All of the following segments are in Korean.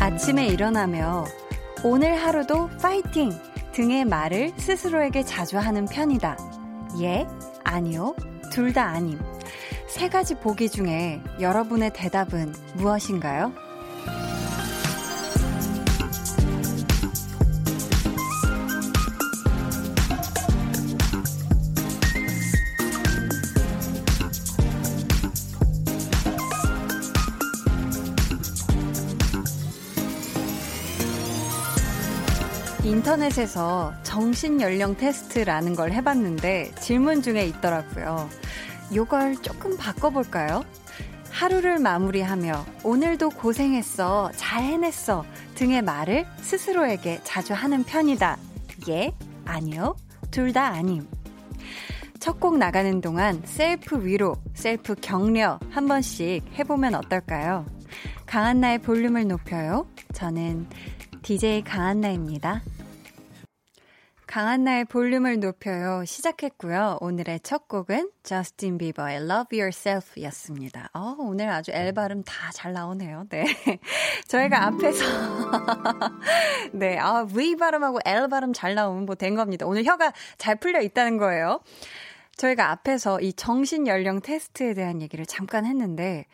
아침에 일어나며 오늘 하루도 파이팅! 등의 말을 스스로에게 자주 하는 편이다. 예, 아니요, 둘 다 아님. 세 가지 보기 중에 여러분의 대답은 무엇인가요? 인터넷에서 정신 연령 테스트라는 걸 해봤는데 질문 중에 있더라고요. 요걸 조금 바꿔볼까요? 하루를 마무리하며 오늘도 고생했어, 잘 해냈어 등의 말을 스스로에게 자주 하는 편이다. 예, 아니요, 둘 다 아님. 첫 곡 나가는 동안 셀프 위로, 셀프 격려 한 번씩 해보면 어떨까요? 강한나의 볼륨을 높여요. 저는 DJ 강한나입니다. 강한나의 볼륨을 높여요. 시작했고요. 오늘의 첫 곡은 저스틴 비버의 Love Yourself 였습니다. 어, 오늘 아주 엘 발음 다 잘 나오네요. 네. 저희가 앞에서, 네, 아, V 발음하고 L 발음 잘 나오면 뭐 된 겁니다. 오늘 혀가 잘 풀려 있다는 거예요. 저희가 앞에서 이 정신 연령 테스트에 대한 얘기를 잠깐 했는데,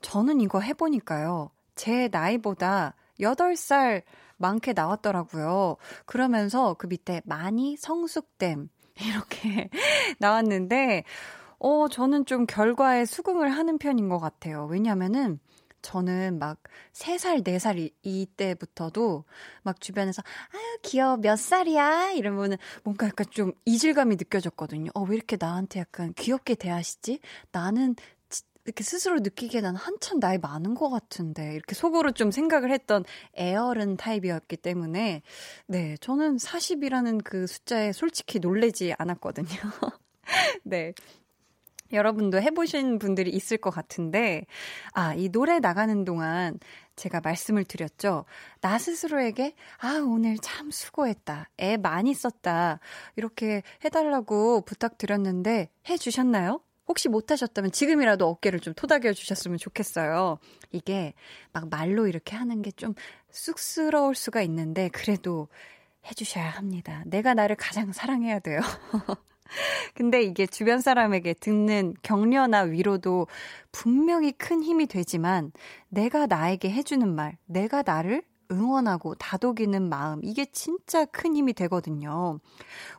저는 이거 해보니까요. 제 나이보다 8살 많게 나왔더라고요. 그러면서 그 밑에 많이 성숙됨 이렇게 나왔는데 어 저는 좀 결과에 수긍을 하는 편인 것 같아요. 왜냐면은 저는 막 3살, 4살 이때부터도 막 주변에서 아유, 귀여워, 몇 살이야? 이러면은 뭔가 약간 좀 이질감이 느껴졌거든요. 어, 왜 이렇게 나한테 약간 귀엽게 대하시지? 나는 이렇게 스스로 느끼기에 난 한참 나이 많은 것 같은데 이렇게 속으로 좀 생각을 했던 에어른 타입이었기 때문에 네 저는 40이라는 그 숫자에 솔직히 놀래지 않았거든요. 네. 여러분도 해보신 분들이 있을 것 같은데, 아, 이 노래 나가는 동안 제가 말씀을 드렸죠. 나 스스로에게, 아, 오늘 참 수고했다. 애 많이 썼다. 이렇게 해달라고 부탁드렸는데, 해주셨나요? 혹시 못하셨다면 지금이라도 어깨를 좀 토닥여 주셨으면 좋겠어요. 이게 막 말로 이렇게 하는 게 좀 쑥스러울 수가 있는데 그래도 해주셔야 합니다. 내가 나를 가장 사랑해야 돼요. 근데 이게 주변 사람에게 듣는 격려나 위로도 분명히 큰 힘이 되지만 내가 나에게 해주는 말, 내가 나를 응원하고 다독이는 마음, 이게 진짜 큰 힘이 되거든요.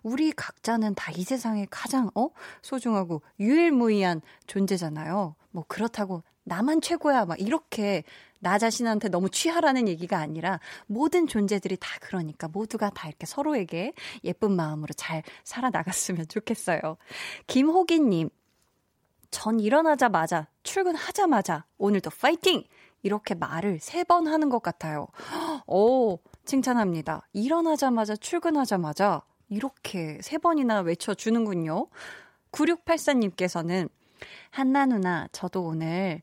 우리 각자는 다 이 세상에 가장, 어? 소중하고 유일무이한 존재잖아요. 뭐, 그렇다고 나만 최고야. 막 이렇게 나 자신한테 너무 취하라는 얘기가 아니라 모든 존재들이 다 그러니까 모두가 다 이렇게 서로에게 예쁜 마음으로 잘 살아나갔으면 좋겠어요. 김호기님, 전 일어나자마자, 출근하자마자, 오늘도 파이팅! 이렇게 말을 세 번 하는 것 같아요. 오, 칭찬합니다. 일어나자마자, 출근하자마자 이렇게 세 번이나 외쳐주는군요. 9684님께서는 한나 누나, 저도 오늘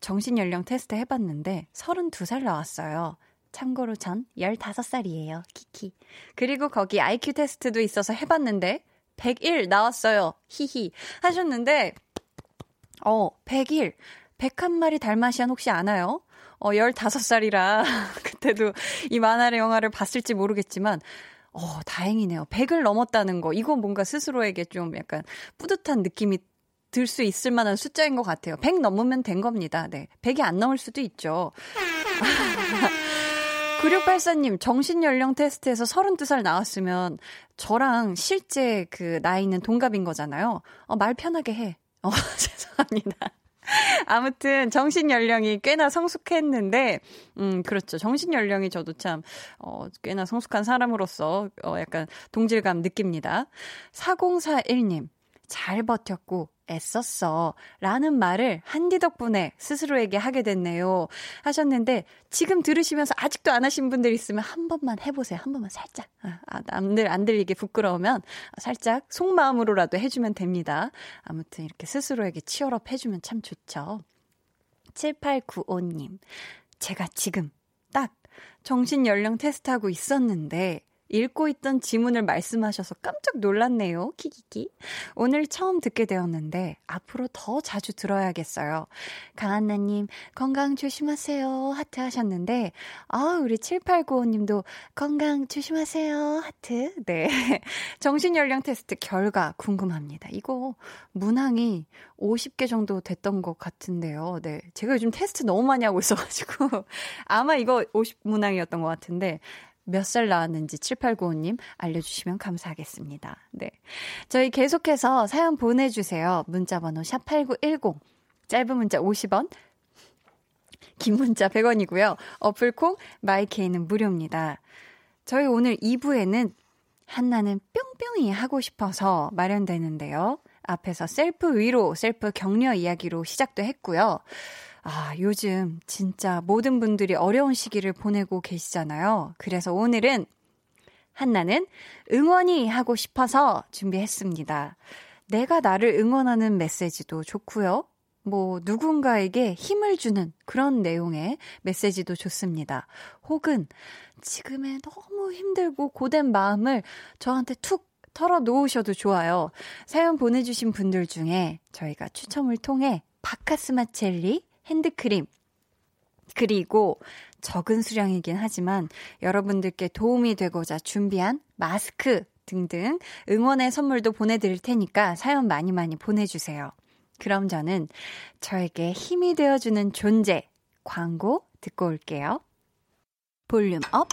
정신연령 테스트 해봤는데 32살 나왔어요. 참고로 전 15살이에요. 키키. 그리고 거기 IQ 테스트도 있어서 해봤는데 101 나왔어요. 히히. 하셨는데, 어, 101. 101마리 달마시안 혹시 아나요? 어, 15살이라 그때도 이 만화의 영화를 봤을지 모르겠지만 어, 다행이네요. 100을 넘었다는 거. 이건 뭔가 스스로에게 좀 약간 뿌듯한 느낌이 들 수 있을 만한 숫자인 것 같아요. 100 넘으면 된 겁니다. 네. 100이 안 넘을 수도 있죠. 9684님, 정신연령 테스트에서 32살 나왔으면 저랑 실제 그 나이는 동갑인 거잖아요. 어, 말 편하게 해. 어, 죄송합니다. 아무튼 정신 연령이 꽤나 성숙했는데 음 그렇죠. 정신 연령이 저도 참 어, 꽤나 성숙한 사람으로서 어, 약간 동질감 느낍니다. 4041님 잘 버텼고 애썼어. 라는 말을 한디 덕분에 스스로에게 하게 됐네요. 하셨는데, 지금 들으시면서 아직도 안 하신 분들 있으면 한 번만 해보세요. 한 번만 살짝. 아, 아 남들 안 들리게 부끄러우면 살짝 속마음으로라도 해주면 됩니다. 아무튼 이렇게 스스로에게 치열업 해주면 참 좋죠. 7895님. 제가 지금 딱 정신 연령 테스트하고 있었는데, 읽고 있던 지문을 말씀하셔서 깜짝 놀랐네요. 키키키. 오늘 처음 듣게 되었는데 앞으로 더 자주 들어야겠어요. 강한나 님 건강 조심하세요. 하트 하셨는데 아 우리 7895 님도 건강 조심하세요. 하트. 네. 정신 연령 테스트 결과 궁금합니다. 이거 문항이 50개 정도 됐던 것 같은데요. 네. 제가 요즘 테스트 너무 많이 하고 있어 가지고 아마 이거 50 문항이었던 것 같은데 몇 살 나왔는지 7895님 알려주시면 감사하겠습니다. 네. 저희 계속해서 사연 보내주세요. 문자번호 샵8910. 짧은 문자 50원, 긴 문자 100원이고요. 어플콩, my K는 무료입니다. 저희 오늘 2부에는 한나는 뿅뿅이 하고 싶어서 마련되는데요. 앞에서 셀프 위로, 셀프 격려 이야기로 시작도 했고요. 아, 요즘 진짜 모든 분들이 어려운 시기를 보내고 계시잖아요. 그래서 오늘은 한나는 응원이 하고 싶어서 준비했습니다. 내가 나를 응원하는 메시지도 좋고요. 뭐 누군가에게 힘을 주는 그런 내용의 메시지도 좋습니다. 혹은 지금의 너무 힘들고 고된 마음을 저한테 툭 털어 놓으셔도 좋아요. 사연 보내주신 분들 중에 저희가 추첨을 통해 바카스마 첼리 핸드크림, 그리고 적은 수량이긴 하지만 여러분들께 도움이 되고자 준비한 마스크 등등 응원의 선물도 보내드릴 테니까 사연 많이 많이 보내주세요. 그럼 저는 저에게 힘이 되어주는 존재 광고 듣고 올게요. Volume up,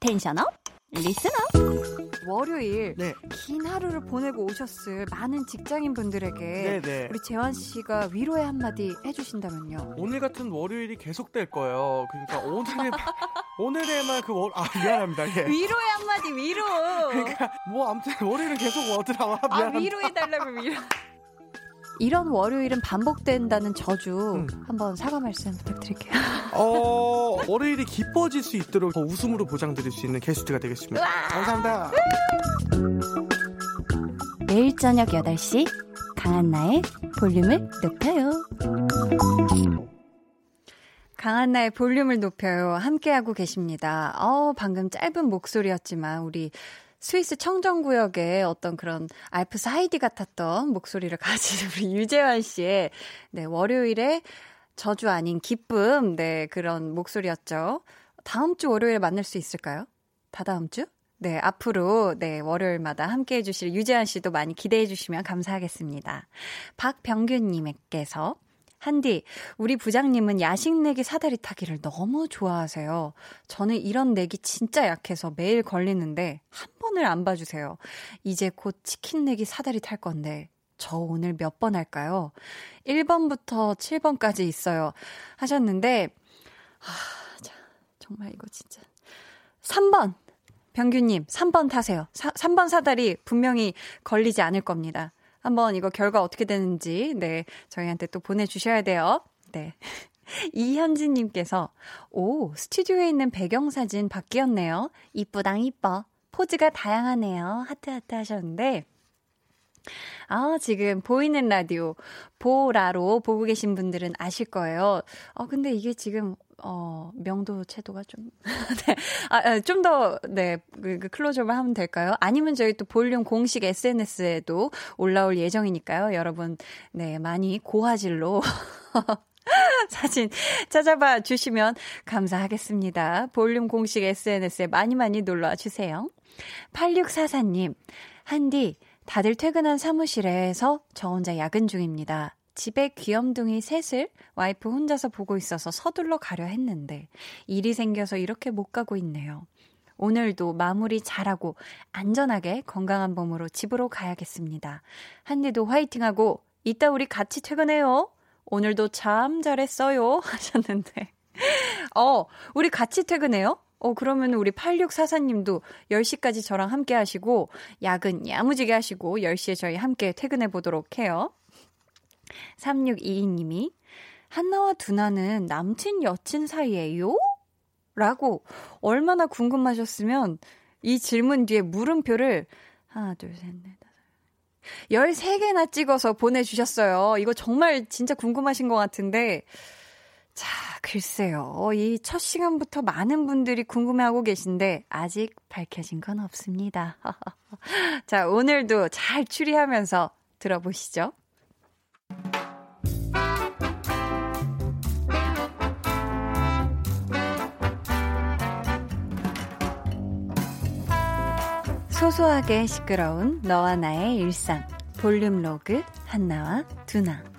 tension up, listen up. 월요일 네. 긴 하루를 보내고 오셨을 많은 직장인 분들에게 네네. 우리 재환 씨가 위로의 한마디 해주신다면요. 오늘 같은 월요일이 계속될 거예요. 그러니까 오늘의 오늘에만 그 월, 아 미안합니다. 예. 위로의 한마디 위로. 그러니까 뭐 아무튼 월요일은 계속 오더라고. 아 위로해 달라고 위로. 이런 월요일은 반복된다는 저주 음. 한번 사과 말씀 부탁드릴게요. 어, 월요일이 기뻐질 수 있도록 더 웃음으로 보장드릴 수 있는 게스트가 되겠습니다. 으아! 감사합니다. 매일 저녁 8시 강한나의 볼륨을 높여요. 강한나의 볼륨을 높여요. 함께하고 계십니다. 어, 방금 짧은 목소리였지만 우리 스위스 청정구역의 어떤 그런 알프스 하이디 같았던 목소리를 가진 우리 유재환 씨의 네, 월요일에 저주 아닌 기쁨, 네, 그런 목소리였죠. 다음 주 월요일에 만날 수 있을까요? 다다음 주? 네, 앞으로, 네, 월요일마다 함께 해주실 유재환 씨도 많이 기대해 주시면 감사하겠습니다. 박병균님께서 한디, 우리 부장님은 야식 내기 사다리 타기를 너무 좋아하세요. 저는 이런 내기 진짜 약해서 매일 걸리는데 한 번을 안 봐주세요. 이제 곧 치킨 내기 사다리 탈 건데 저 오늘 몇 번 할까요? 1번부터 7번까지 있어요. 하셨는데, 아, 자, 정말 이거 진짜. 3번! 병규님, 3번 타세요. 사, 3번 사다리 분명히 걸리지 않을 겁니다. 한번 이거 결과 어떻게 되는지, 네, 저희한테 또 보내주셔야 돼요. 네. 이현진님께서, 오, 스튜디오에 있는 배경사진 바뀌었네요. 이쁘당 이뻐. 포즈가 다양하네요. 하트하트 하셨는데, 아, 지금 보이는 라디오, 보라로 보고 계신 분들은 아실 거예요. 어, 근데 이게 지금, 어, 명도 채도가 좀, 네. 아, 아좀 더, 네, 그, 그 클로즈업을 하면 될까요? 아니면 저희 또 볼륨 공식 SNS에도 올라올 예정이니까요. 여러분, 네, 많이 고화질로. 사진 찾아봐 주시면 감사하겠습니다. 볼륨 공식 SNS에 많이 많이 놀러와 주세요. 8644님, 한디, 다들 퇴근한 사무실에서 저 혼자 야근 중입니다. 집에 귀염둥이 셋을 와이프 혼자서 보고 있어서 서둘러 가려 했는데 일이 생겨서 이렇게 못 가고 있네요. 오늘도 마무리 잘하고 안전하게 건강한 몸으로 집으로 가야겠습니다. 한디도 화이팅하고 이따 우리 같이 퇴근해요. 오늘도 참 잘했어요. 하셨는데. 어, 우리 같이 퇴근해요? 어, 그러면 우리 8644님도 10시까지 저랑 함께 하시고, 야근 야무지게 하시고, 10시에 저희 함께 퇴근해 보도록 해요. 3622님이, 한나와 두나는 남친 여친 사이에요 라고 얼마나 궁금하셨으면 이 질문 뒤에 물음표를 하나, 둘, 셋, 넷, 다섯. 13개나 찍어서 보내주셨어요. 이거 정말 진짜 궁금하신 것 같은데, 자, 글쎄요. 이 첫 시간부터 많은 분들이 궁금해하고 계신데, 아직 밝혀진 건 없습니다. 자, 오늘도 잘 추리하면서 들어보시죠. 소소하게 시끄러운 너와 나의 일상. 볼륨 로그 한나와 두나.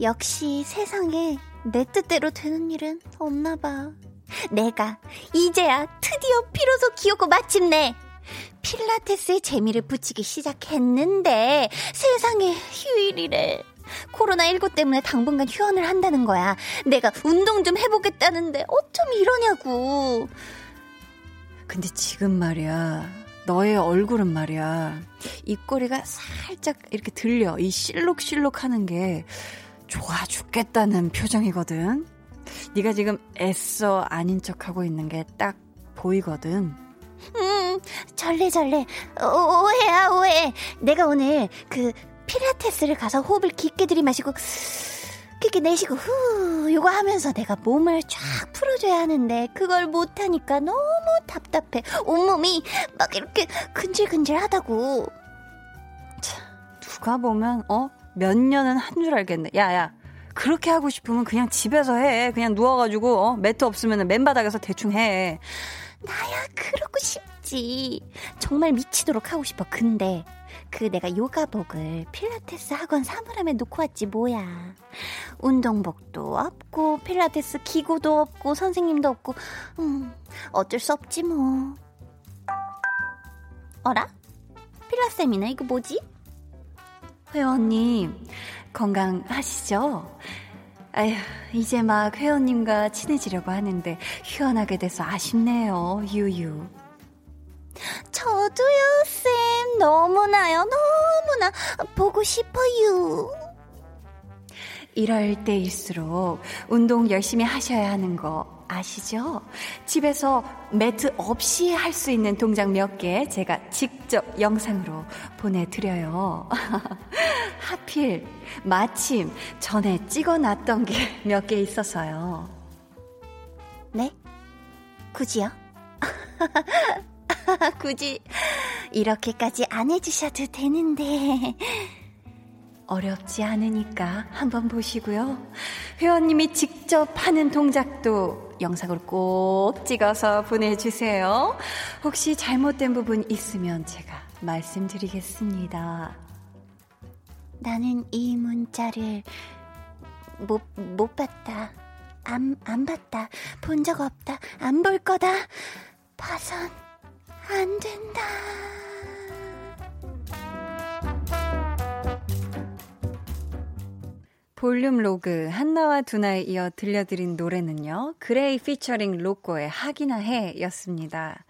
역시 세상에 내 뜻대로 되는 일은 없나 봐. 내가 이제야 드디어 비로소 기어고 마침내 필라테스에 재미를 붙이기 시작했는데 세상에 휴일이래. 코로나19 때문에 당분간 휴원을 한다는 거야. 내가 운동 좀 해보겠다는데 어쩜 이러냐고. 근데 지금 말이야. 너의 얼굴은 말이야. 입꼬리가 살짝 이렇게 들려. 이 실룩실룩 하는 게 좋아 죽겠다는 표정이거든. 네가 지금 애써 아닌 척하고 있는 게 딱 보이거든. 음, 절레절레. 오, 오해야, 오해. 내가 오늘 그 필라테스를 가서 호흡을 깊게 들이마시고 깊게 내쉬고 후 요거 하면서 내가 몸을 쫙 풀어줘야 하는데 그걸 못하니까 너무 답답해 온몸이 막 이렇게 근질근질하다고 참, 누가 보면 어 몇 년은 한 줄 알겠네 야 야 그렇게 하고 싶으면 그냥 집에서 해 그냥 누워가지고 어 매트 없으면 맨바닥에서 대충 해 나야 그러고 싶지 정말 미치도록 하고 싶어 근데 그 내가 요가복을 필라테스 학원 사물함에 놓고 왔지 뭐야. 운동복도 없고 필라테스 기구도 없고 선생님도 없고 음 어쩔 수 없지 뭐. 어라? 필라쌤이네 이거 뭐지? 회원님 건강하시죠? 아휴 이제 막 회원님과 친해지려고 하는데 휴원하게 돼서 아쉽네요 유유. 저도요, 쌤. 너무나요, 너무나 보고 싶어요. 이럴 때일수록 운동 열심히 하셔야 하는 거 아시죠? 집에서 매트 없이 할 수 있는 동작 몇 개 제가 직접 영상으로 보내드려요. 하필, 마침 전에 찍어놨던 게 몇 개 있어서요. 네? 굳이요? 굳이 이렇게까지 안 해주셔도 되는데. 어렵지 않으니까 한번 보시고요. 회원님이 직접 하는 동작도 영상을 꼭 찍어서 보내주세요. 혹시 잘못된 부분 있으면 제가 말씀드리겠습니다. 나는 이 문자를 못, 못 봤다. 안, 안 봤다. 본 적 없다. 안 볼 거다. 봐선 안 된다. 볼륨 로그 한나와 두나에 이어 들려드린 노래는요. 그레이 피처링 로꼬의 하기나 해 였습니다.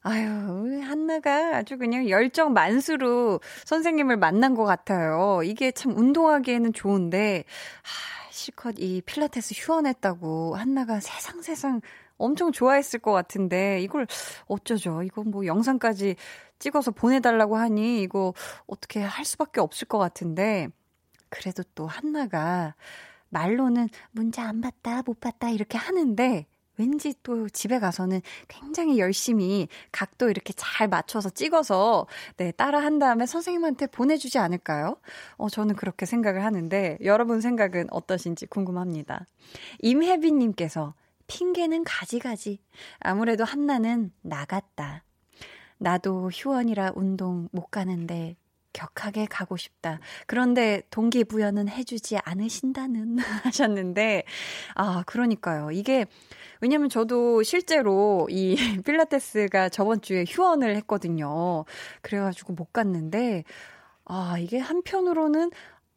아유, 한나가 아주 그냥 열정 만수르 선생님을 만난 것 같아요. 이게 참 운동하기에는 좋은데, 하, 실컷 이 필라테스 휴원했다고 한나가 세상 세상 엄청 좋아했을 것 같은데, 이걸 어쩌죠? 이거 뭐 영상까지 찍어서 보내달라고 하니, 이거 어떻게 할 수밖에 없을 것 같은데, 그래도 또 한나가 말로는 문자 안 봤다, 못 봤다 이렇게 하는데 왠지 또 집에 가서는 굉장히 열심히 각도 이렇게 잘 맞춰서 찍어서 네, 따라 한 다음에 선생님한테 보내주지 않을까요? 어, 저는 그렇게 생각을 하는데 여러분 생각은 어떠신지 궁금합니다. 임혜빈님께서 핑계는 가지가지. 아무래도 한나는 나갔다. 나도 휴원이라 운동 못 가는데 격하게 가고 싶다. 그런데 동기부여는 해주지 않으신다는 하셨는데, 아, 그러니까요. 이게, 왜냐면 저도 실제로 이 필라테스가 저번 주에 휴원을 했거든요. 그래가지고 못 갔는데, 아, 이게 한편으로는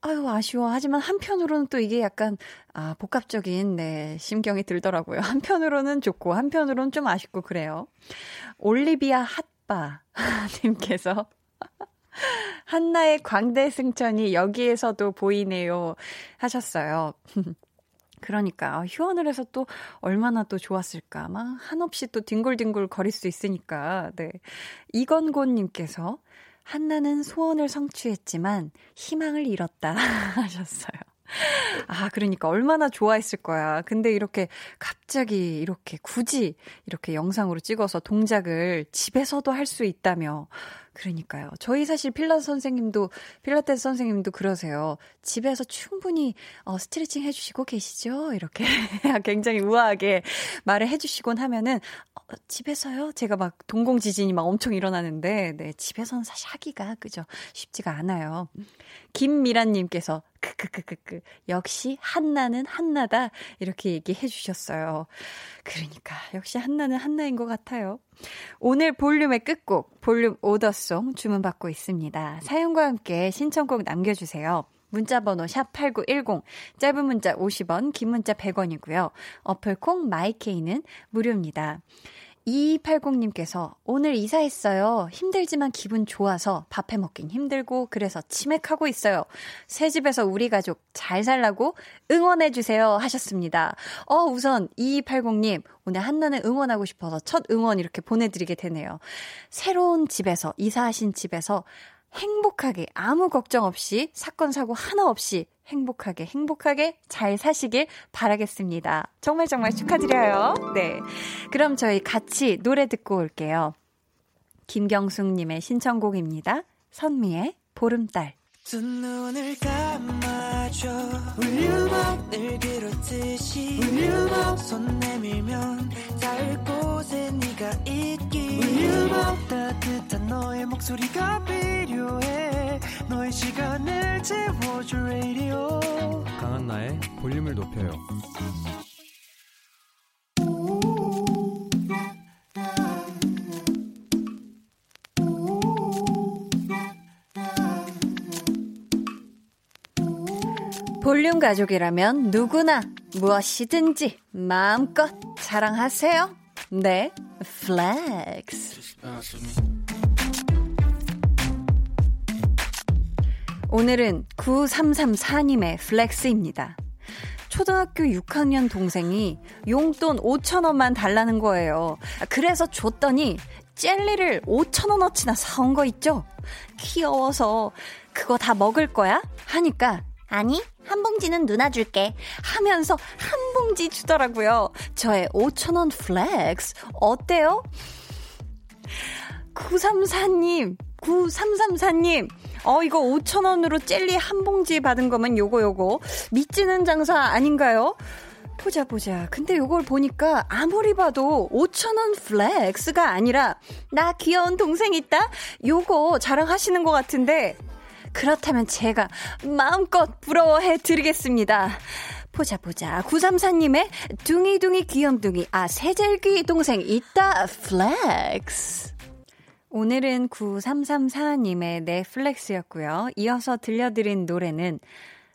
아유, 아쉬워. 하지만 한편으로는 또 이게 약간, 아, 복합적인, 네, 심경이 들더라고요. 한편으로는 좋고, 한편으로는 좀 아쉽고, 그래요. 올리비아 핫바 님께서 한나의 광대 승천이 여기에서도 보이네요. 하셨어요. 그러니까 아, 휴원을 해서 또 얼마나 또 좋았을까. 막 한없이 또 뒹굴뒹굴 거릴 수 있으니까. 네. 이건곤 님께서 한나는 소원을 성취했지만 희망을 잃었다 하셨어요. 아, 그러니까 얼마나 좋아했을 거야. 근데 이렇게 갑자기 이렇게 굳이 이렇게 영상으로 찍어서 동작을 집에서도 할 수 있다며. 그러니까요. 저희 사실 필라 선생님도, 필라테스 선생님도 그러세요. 집에서 충분히, 어, 스트레칭 해주시고 계시죠? 이렇게 굉장히 우아하게 말을 해주시곤 하면은, 어, 집에서요? 제가 막 동공 지진이 막 엄청 일어나는데, 네, 집에서는 사실 하기가, 그죠? 쉽지가 않아요. 김미란님께서, 크크크크크. 역시 한나는 한나다. 이렇게 얘기해 주셨어요. 그러니까 역시 한나는 한나인 것 같아요. 오늘 볼륨의 끝곡 볼륨 오더송 주문받고 있습니다. 사연과 함께 신청곡 남겨주세요. 문자번호 샵8910, 짧은 문자 50원, 긴 문자 100원이고요. 어플콩 마이케이는 무료입니다. 2280님께서 오늘 이사했어요. 힘들지만 기분 좋아서 밥해 먹긴 힘들고 그래서 치맥하고 있어요. 새 집에서 우리 가족 잘 살라고 응원해 주세요 하셨습니다. 어, 우선 2280님 오늘 한나는 응원하고 싶어서 첫 응원 이렇게 보내드리게 되네요. 새로운 집에서 이사하신 집에서 행복하게 아무 걱정 없이 사건 사고 하나 없이 행복하게 행복하게 잘 사시길 바라겠습니다. 정말 정말 축하드려요. 네. 그럼 저희 같이 노래 듣고 올게요. 김경숙 님의 신청곡입니다. 선미의 보름달. 두 눈을 감아줘. 울륨업 늘 그렇듯이 울륨업 손 내밀면 닿을 곳에 네가 있기. 울륨업 따뜻한 너의 목소리가 필요해. 너의 시간을 채워줄 radio. 강한나의 볼륨을 높여요 볼륨 가족이라면 누구나 무엇이든지 마음껏 자랑하세요. 네, flex. 오늘은 9334님의 flex입니다. 초등학교 6학년 동생이 용돈 5천원만 달라는 거예요. 그래서 줬더니 젤리를 5천원어치나 사온 거 있죠? 귀여워서 그거 다 먹을 거야? 하니까 아니, 한 봉지는 누나 줄게. 하면서 한 봉지 주더라고요. 저의 5천원 flex. 어때요? 934님, 9334님. 어, 이거 5천원으로 젤리 한 봉지 받은 거면 요거 요거. 밑지는 장사 아닌가요? 보자 보자. 근데 요걸 보니까 아무리 봐도 5천원 flex가 아니라 나 귀여운 동생 있다? 요거 자랑하시는 것 같은데 그렇다면 제가 마음껏 부러워해 드리겠습니다. 보자 보자. 934님의 둥이둥이 귀염둥이 아 세젤귀 동생 있다 flex. 오늘은 9334님의 내 flex였고요. 이어서 들려드린 노래는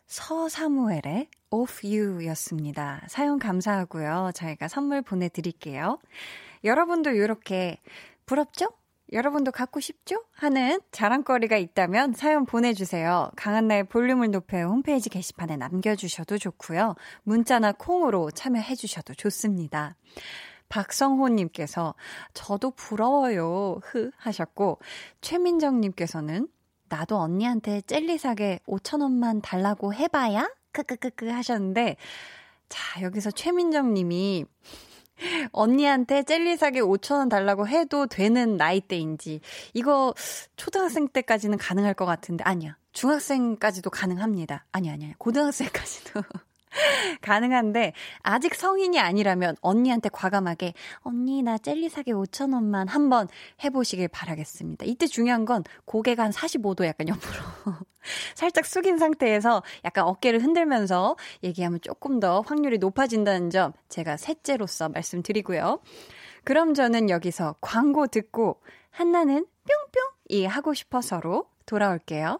서사무엘의 Of You 였습니다. 사연 감사하고요. 저희가 선물 보내드릴게요. 여러분도 이렇게 부럽죠? 여러분도 갖고 싶죠? 하는 자랑거리가 있다면 사연 보내주세요. 강한나의 볼륨을 높여 홈페이지 게시판에 남겨주셔도 좋고요. 문자나 콩으로 참여해주셔도 좋습니다. 박성호님께서 저도 부러워요. 흐 하셨고 최민정님께서는 나도 언니한테 젤리 사게 5천 원만 달라고 해봐야? 크크크크 하셨는데 자 여기서 최민정님이 언니한테 젤리 사게 5천원 달라고 해도 되는 나이대인지, 이거 초등학생 때까지는 가능할 것 같은데, 아니야. 중학생까지도 가능합니다. 아니, 아니야. 고등학생까지도. 가능한데 아직 성인이 아니라면 언니한테 과감하게 언니 나 젤리 사게 5천 원만 한번 해보시길 바라겠습니다. 이때 중요한 건 고개가 한 45도 약간 옆으로 살짝 숙인 상태에서 약간 어깨를 흔들면서 얘기하면 조금 더 확률이 높아진다는 점 제가 셋째로서 말씀드리고요. 그럼 저는 여기서 광고 듣고 한나는 뿅뿅 이 하고 싶어서로 돌아올게요.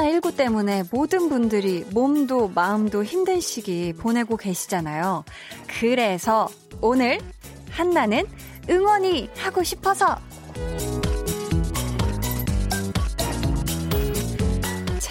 코로나19 때문에 모든 분들이 몸도 마음도 힘든 시기 보내고 계시잖아요. 그래서 오늘 한나는 응원이 하고 싶어서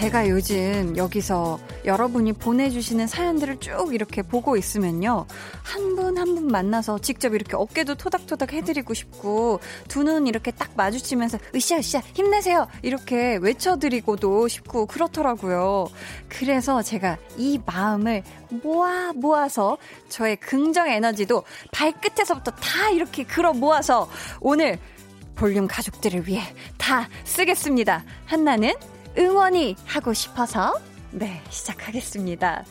제가 요즘 여기서 여러분이 보내주시는 사연들을 쭉 이렇게 보고 있으면요. 한 분 한 분 만나서 직접 이렇게 어깨도 토닥토닥 해드리고 싶고, 두 눈 이렇게 딱 마주치면서, 으쌰 으쌰, 힘내세요! 이렇게 외쳐드리고도 싶고, 그렇더라고요. 그래서 제가 이 마음을 모아 모아서 저의 긍정 에너지도 발끝에서부터 다 이렇게 걸어 모아서 오늘 볼륨 가족들을 위해 다 쓰겠습니다. 한나는 응원이 하고 싶어서 네, 시작하겠습니다.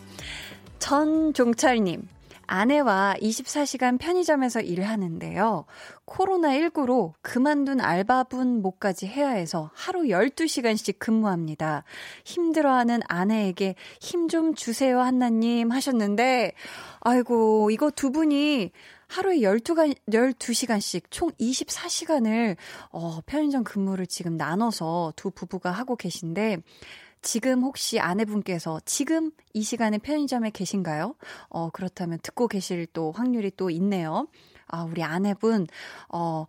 전종철님, 아내와 24시간 편의점에서 일하는데요. 코로나19로 그만둔 알바분 목까지 해야 해서 하루 12시간씩 근무합니다. 힘들어하는 아내에게 힘 좀 주세요, 한나님 하셨는데, 아이고, 이거 두 분이 하루에 12간, 12시간씩 총 24시간을, 어, 편의점 근무를 지금 나눠서 두 부부가 하고 계신데, 지금 혹시 아내분께서 지금 이 시간에 편의점에 계신가요? 어, 그렇다면 듣고 계실 또 확률이 또 있네요. 아, 우리 아내분, 어,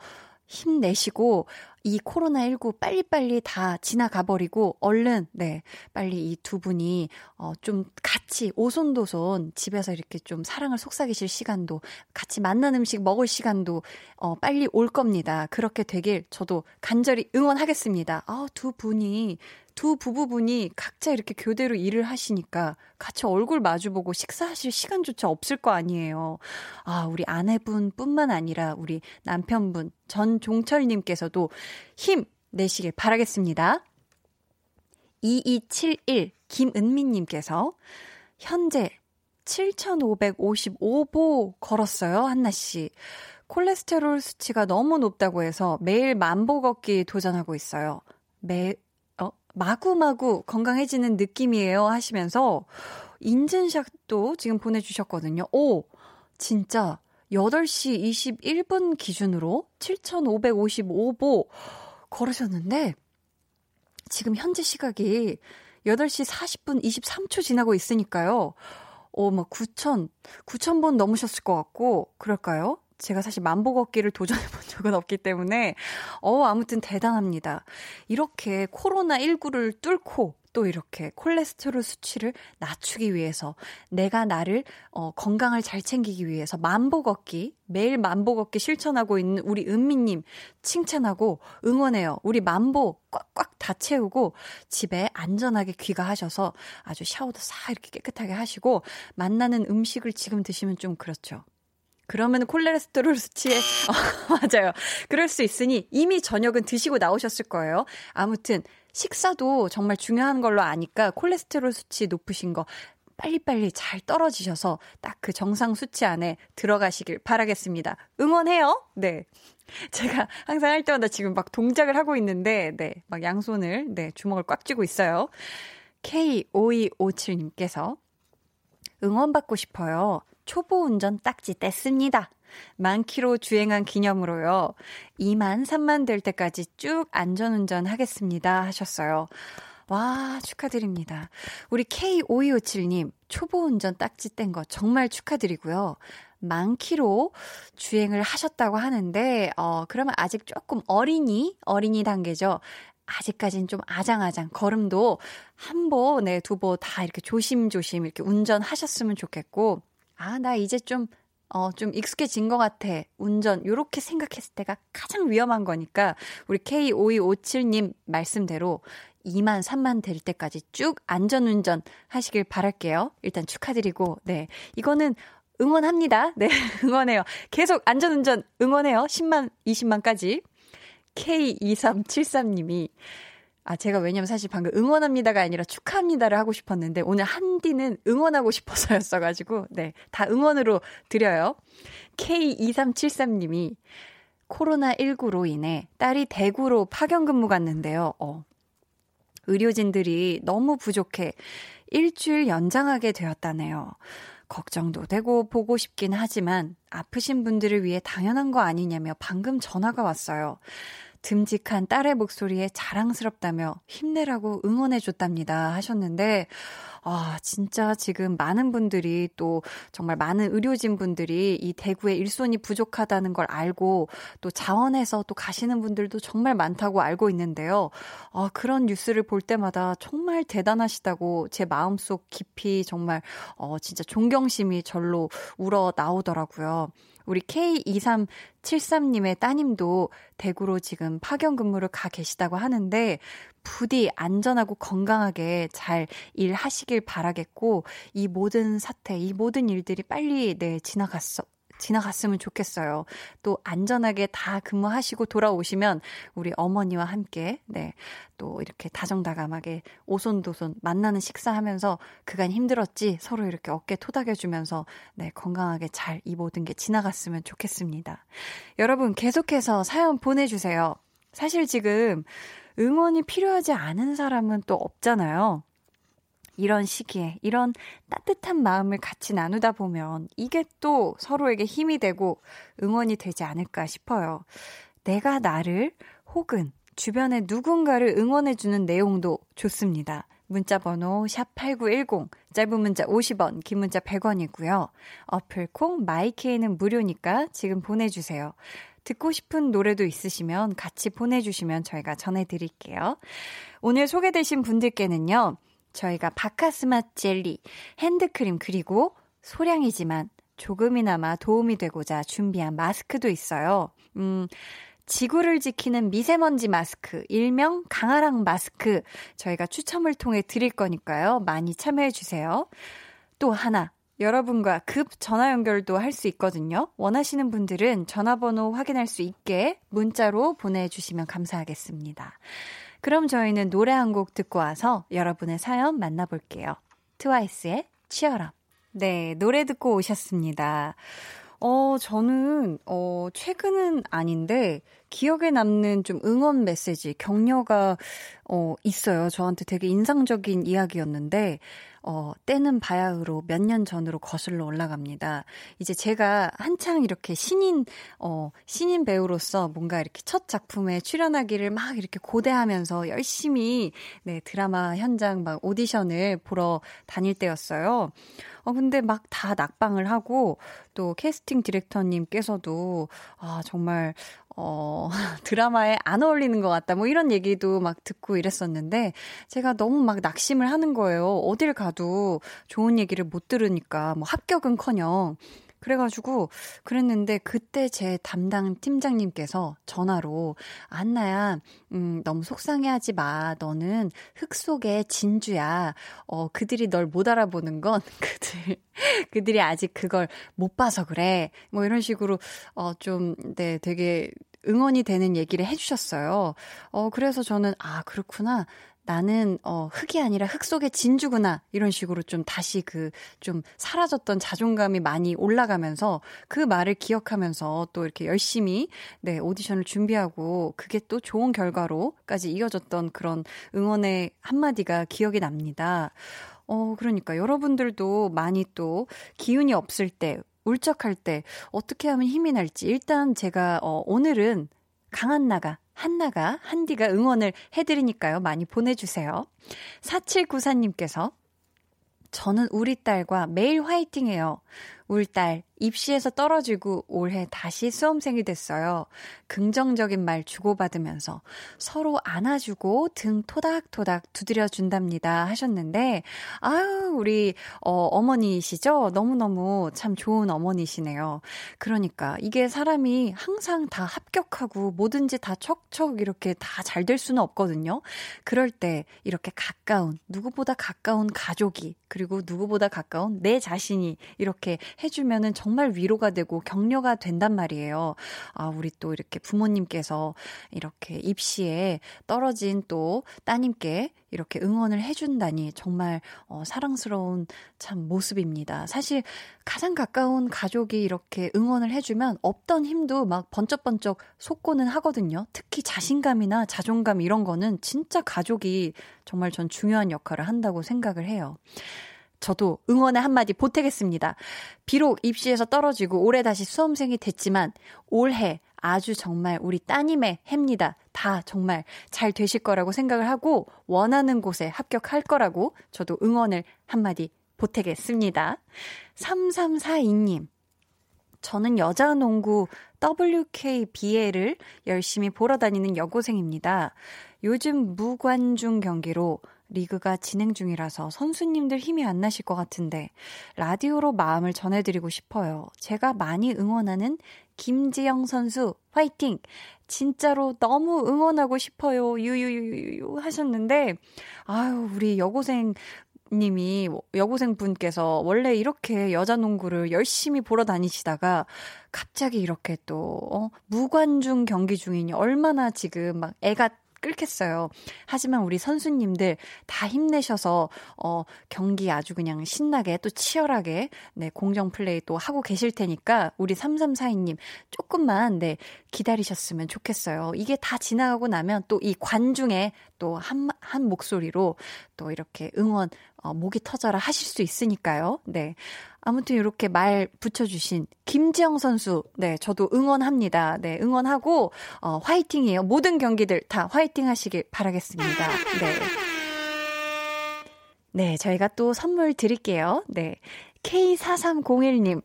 힘내시고, 이 코로나19 빨리빨리 다 지나가 버리고 얼른 네 빨리 이 두 분이 어 좀 같이 오손도손 집에서 이렇게 좀 사랑을 속삭이실 시간도 같이 만난 음식 먹을 시간도 어 빨리 올 겁니다. 그렇게 되길 저도 간절히 응원하겠습니다. 아 두 분이 두 부부분이 각자 이렇게 교대로 일을 하시니까 같이 얼굴 마주보고 식사하실 시간조차 없을 거 아니에요. 아, 우리 아내분 뿐만 아니라 우리 남편분 전종철님께서도 힘 내시길 바라겠습니다. 2271 김은미님께서 현재 7,555보 걸었어요, 한나씨. 콜레스테롤 수치가 너무 높다고 해서 매일 만보 걷기 도전하고 있어요. 매, 어, 마구마구 건강해지는 느낌이에요 하시면서 인증샷도 지금 보내주셨거든요. 오, 진짜 8시 21분 기준으로 7,555보 걸으셨는데, 지금 현재 시각이 8시 40분 23초 지나고 있으니까요. 어, 뭐, 9,000, 9,000번 넘으셨을 것 같고, 그럴까요? 제가 사실 만보 걷기를 도전해 본 적은 없기 때문에, 어, 아무튼 대단합니다. 이렇게 코로나19를 뚫고 또 이렇게 콜레스테롤 수치를 낮추기 위해서 내가 나를 어, 건강을 잘 챙기기 위해서 만보 걷기 매일 만보 걷기 실천하고 있는 우리 은미님 칭찬하고 응원해요. 우리 만보 꽉꽉 다 채우고 집에 안전하게 귀가하셔서 아주 샤워도 싹 이렇게 깨끗하게 하시고 만나는 음식을 지금 드시면 좀 그렇죠. 그러면 콜레스테롤 수치에 어, 맞아요. 그럴 수 있으니 이미 저녁은 드시고 나오셨을 거예요. 아무튼 식사도 정말 중요한 걸로 아니까 콜레스테롤 수치 높으신 거 빨리빨리 잘 떨어지셔서 딱 그 정상 수치 안에 들어가시길 바라겠습니다. 응원해요. 네. 제가 항상 할 때마다 지금 막 동작을 하고 있는데, 네. 막 양손을, 네. 주먹을 꽉 쥐고 있어요. K5257님께서 응원받고 싶어요. 초보 운전 딱지 뗐습니다. 만 킬로 주행한 기념으로요. 2만, 3만 될 때까지 쭉 안전운전 하겠습니다. 하셨어요. 와, 축하드립니다. 우리 K5257님, 초보 운전 딱지 뗀 거 정말 축하드리고요. 만 킬로 주행을 하셨다고 하는데, 어, 그러면 아직 조금 어린이, 어린이 단계죠. 아직까진 좀 아장아장 걸음도 한 보, 네, 두 보 다 이렇게 조심조심 이렇게 운전하셨으면 좋겠고, 아, 나 이제 좀 어, 좀 익숙해진 것 같아. 운전. 요렇게 생각했을 때가 가장 위험한 거니까, 우리 K5257님 말씀대로 2만, 3만 될 때까지 쭉 안전운전 하시길 바랄게요. 일단 축하드리고, 네. 이거는 응원합니다. 네, 응원해요. 계속 안전운전 응원해요. 10만, 20만까지. K2373님이 아, 제가 왜냐면 사실 방금 응원합니다가 아니라 축하합니다를 하고 싶었는데 오늘 한디는 응원하고 싶어서였어가지고, 네. 다 응원으로 드려요. K2373님이 코로나19로 인해 딸이 대구로 파견 근무 갔는데요. 어. 의료진들이 너무 부족해 일주일 연장하게 되었다네요. 걱정도 되고 보고 싶긴 하지만 아프신 분들을 위해 당연한 거 아니냐며 방금 전화가 왔어요. 듬직한 딸의 목소리에 자랑스럽다며 힘내라고 응원해줬답니다 하셨는데, 아, 진짜 지금 많은 분들이 또 정말 많은 의료진 분들이 이 대구에 일손이 부족하다는 걸 알고 또 자원해서 또 가시는 분들도 정말 많다고 알고 있는데요. 아, 그런 뉴스를 볼 때마다 정말 대단하시다고 제 마음속 깊이 정말 어, 진짜 존경심이 절로 우러 나오더라고요. 우리 K2373님의 따님도 대구로 지금 파견 근무를 가 계시다고 하는데 부디 안전하고 건강하게 잘 일하시길 바라겠고 이 모든 사태, 이 모든 일들이 빨리 네 지나갔어 지나갔으면 좋겠어요. 또 안전하게 다 근무하시고 돌아오시면 우리 어머니와 함께 네. 또 이렇게 다정다감하게 오손도손 만나는 식사하면서 그간 힘들었지 서로 이렇게 어깨 토닥여 주면서 네, 건강하게 잘 이 모든 게 지나갔으면 좋겠습니다. 여러분 계속해서 사연 보내 주세요. 사실 지금 응원이 필요하지 않은 사람은 또 없잖아요. 이런 시기에 이런 따뜻한 마음을 같이 나누다 보면 이게 또 서로에게 힘이 되고 응원이 되지 않을까 싶어요. 내가 나를 혹은 주변의 누군가를 응원해주는 내용도 좋습니다. 문자 번호 샵8910 짧은 문자 50원 긴 문자 100원이고요. 어플 콩 마이케이는 무료니까 지금 보내주세요. 듣고 싶은 노래도 있으시면 같이 보내주시면 저희가 전해드릴게요. 오늘 소개되신 분들께는요. 저희가 바카스마 젤리, 핸드크림 그리고 소량이지만 조금이나마 도움이 되고자 준비한 마스크도 있어요. 음, 지구를 지키는 미세먼지 마스크, 일명 강아랑 마스크 저희가 추첨을 통해 드릴 거니까요. 많이 참여해 주세요. 또 하나 여러분과 급 전화 연결도 할 수 있거든요. 원하시는 분들은 전화번호 확인할 수 있게 문자로 보내주시면 감사하겠습니다. 그럼 저희는 노래 한 곡 듣고 와서 여러분의 사연 만나볼게요. 트와이스의 치얼업. 네, 노래 듣고 오셨습니다. 어, 저는, 어, 최근은 아닌데, 기억에 남는 좀 응원 메시지, 격려가, 어, 있어요. 저한테 되게 인상적인 이야기였는데, 어, 때는 바야흐로 몇 년 전으로 거슬러 올라갑니다. 이제 제가 한창 이렇게 신인, 어, 신인 배우로서 뭔가 이렇게 첫 작품에 출연하기를 막 이렇게 고대하면서 열심히, 네, 드라마 현장 막 오디션을 보러 다닐 때였어요. 어, 근데 막 다 낙방을 하고 또 캐스팅 디렉터님께서도 아, 정말 어, 드라마에 안 어울리는 것 같다. 뭐 이런 얘기도 막 듣고 이랬었는데 제가 너무 막 낙심을 하는 거예요. 어딜 가도 좋은 얘기를 못 들으니까 뭐 합격은 커녕 그래가지고 그랬는데 그때 제 담당 팀장님께서 전화로 안나야 음 너무 속상해하지 마 너는 흙 속의 진주야 어 그들이 널 못 알아보는 건 그들 그들이 아직 그걸 못 봐서 그래 뭐 이런 식으로 어좀네 되게 응원이 되는 얘기를 해주셨어요. 어, 그래서 저는, 아, 그렇구나. 나는 어 흙이 아니라 흙 속의 진주구나 이런 식으로 좀 다시 그 좀 사라졌던 자존감이 많이 올라가면서 그 말을 기억하면서 또 이렇게 열심히 네 오디션을 준비하고 그게 또 좋은 결과로까지 이어졌던 그런 응원의 한마디가 기억이 납니다. 어 그러니까 여러분들도 많이 또 기운이 없을 때 울적할 때 어떻게 하면 힘이 날지 일단 제가 어 오늘은 강한 나가 한나가, 한디가 응원을 해드리니까요. 많이 보내주세요. 4794님께서 저는 우리 딸과 매일 화이팅해요. 울 딸 입시에서 떨어지고 올해 다시 수험생이 됐어요. 긍정적인 말 주고받으면서 서로 안아주고 등 토닥토닥 두드려 준답니다 하셨는데 아유 우리 어 어머니시죠? 너무너무 참 좋은 어머니시네요. 그러니까 이게 사람이 항상 다 합격하고 뭐든지 다 척척 이렇게 다 잘 될 수는 없거든요. 그럴 때 이렇게 가까운 누구보다 가까운 가족이 그리고 누구보다 가까운 내 자신이 이렇게 해주면은 정말 위로가 되고 격려가 된단 말이에요. 아, 우리 또 이렇게 부모님께서 이렇게 입시에 떨어진 또 따님께 이렇게 응원을 해준다니 정말 어, 사랑스러운 참 모습입니다. 사실 가장 가까운 가족이 이렇게 응원을 해주면 없던 힘도 막 번쩍번쩍 솟고는 하거든요. 특히 자신감이나 자존감 이런 거는 진짜 가족이 정말 전 중요한 역할을 한다고 생각을 해요. 저도 응원의 한마디 보태겠습니다. 비록 입시에서 떨어지고 올해 다시 수험생이 됐지만 올해 아주 정말 우리 따님의 해입니다. 다 정말 잘 되실 거라고 생각을 하고 원하는 곳에 합격할 거라고 저도 응원을 한마디 보태겠습니다. 3342님. 저는 여자 농구 WKBL을 열심히 보러 다니는 여고생입니다. 요즘 무관중 경기로 리그가 진행 중이라서 선수님들 힘이 안 나실 것 같은데 라디오로 마음을 전해드리고 싶어요. 제가 많이 응원하는 김지영 선수 화이팅! 진짜로 너무 응원하고 싶어요. 유유유유 하셨는데 아유 우리 여고생 님이 여고생 분께서 원래 이렇게 여자 농구를 열심히 보러 다니시다가 갑자기 이렇게 또 어, 무관중 경기 중이니 얼마나 지금 막 애가 끓겠어요. 하지만 우리 선수님들 다 힘내셔서 어 경기 아주 그냥 신나게 또 치열하게 네 공정 플레이 또 하고 계실 테니까 우리 3342님 조금만 네 기다리셨으면 좋겠어요. 이게 다 지나가고 나면 또 이 관중의 또한 한 목소리로 또 이렇게 응원 어, 목이 터져라 하실 수 있으니까요. 네. 아무튼 이렇게 말 붙여주신 김지영 선수, 네, 저도 응원합니다. 네, 응원하고, 어, 화이팅이에요. 모든 경기들 다 화이팅 하시길 바라겠습니다. 네. 네, 저희가 또 선물 드릴게요. 네. K4301님.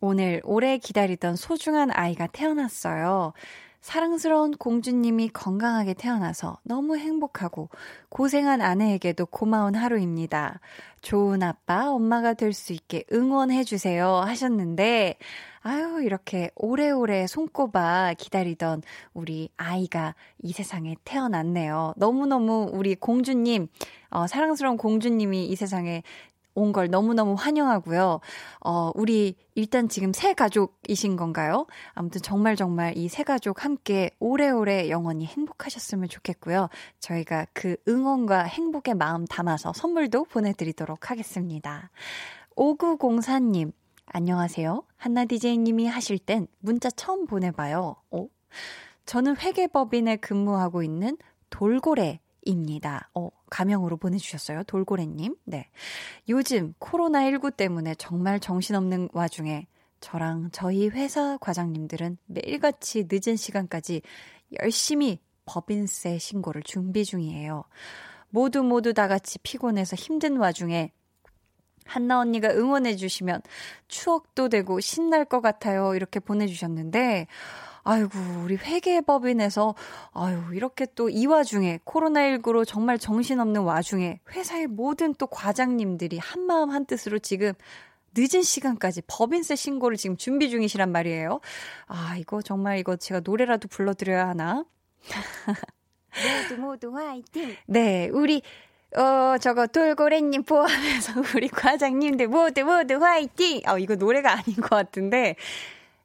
오늘 오래 기다리던 소중한 아이가 태어났어요. 사랑스러운 공주님이 건강하게 태어나서 너무 행복하고 고생한 아내에게도 고마운 하루입니다. 좋은 아빠, 엄마가 될 수 있게 응원해주세요 하셨는데, 아유, 이렇게 오래오래 손꼽아 기다리던 우리 아이가 이 세상에 태어났네요. 너무너무 우리 공주님, 어, 사랑스러운 공주님이 이 세상에 온 걸 너무너무 환영하고요. 어, 우리 일단 지금 새 가족이신 건가요? 아무튼 정말 정말 이 새 가족 함께 오래오래 영원히 행복하셨으면 좋겠고요. 저희가 그 응원과 행복의 마음 담아서 선물도 보내드리도록 하겠습니다. 5904님, 안녕하세요. 한나 디제이님이 하실 땐 문자 처음 보내봐요. 어? 저는 회계법인에 근무하고 있는 돌고래 입니다. 어, 가명으로 보내주셨어요. 돌고래님. 네. 요즘 코로나19 때문에 정말 정신없는 와중에 저랑 저희 회사 과장님들은 매일같이 늦은 시간까지 열심히 법인세 신고를 준비 중이에요. 모두 모두 다 같이 피곤해서 힘든 와중에 한나 언니가 응원해 주시면 추억도 되고 신날 것 같아요. 이렇게 보내주셨는데, 아이고, 우리 회계법인에서, 아유, 이렇게 또 이 와중에, 코로나19로 정말 정신없는 와중에, 회사의 모든 또 과장님들이 한마음 한뜻으로 지금 늦은 시간까지 법인세 신고를 지금 준비 중이시란 말이에요. 아, 이거 정말 이거 제가 노래라도 불러드려야 하나? 모두 모두 화이팅! 네, 우리, 어, 저거 돌고래님 포함해서 우리 과장님들 모두 모두 화이팅! 어, 이거 노래가 아닌 것 같은데,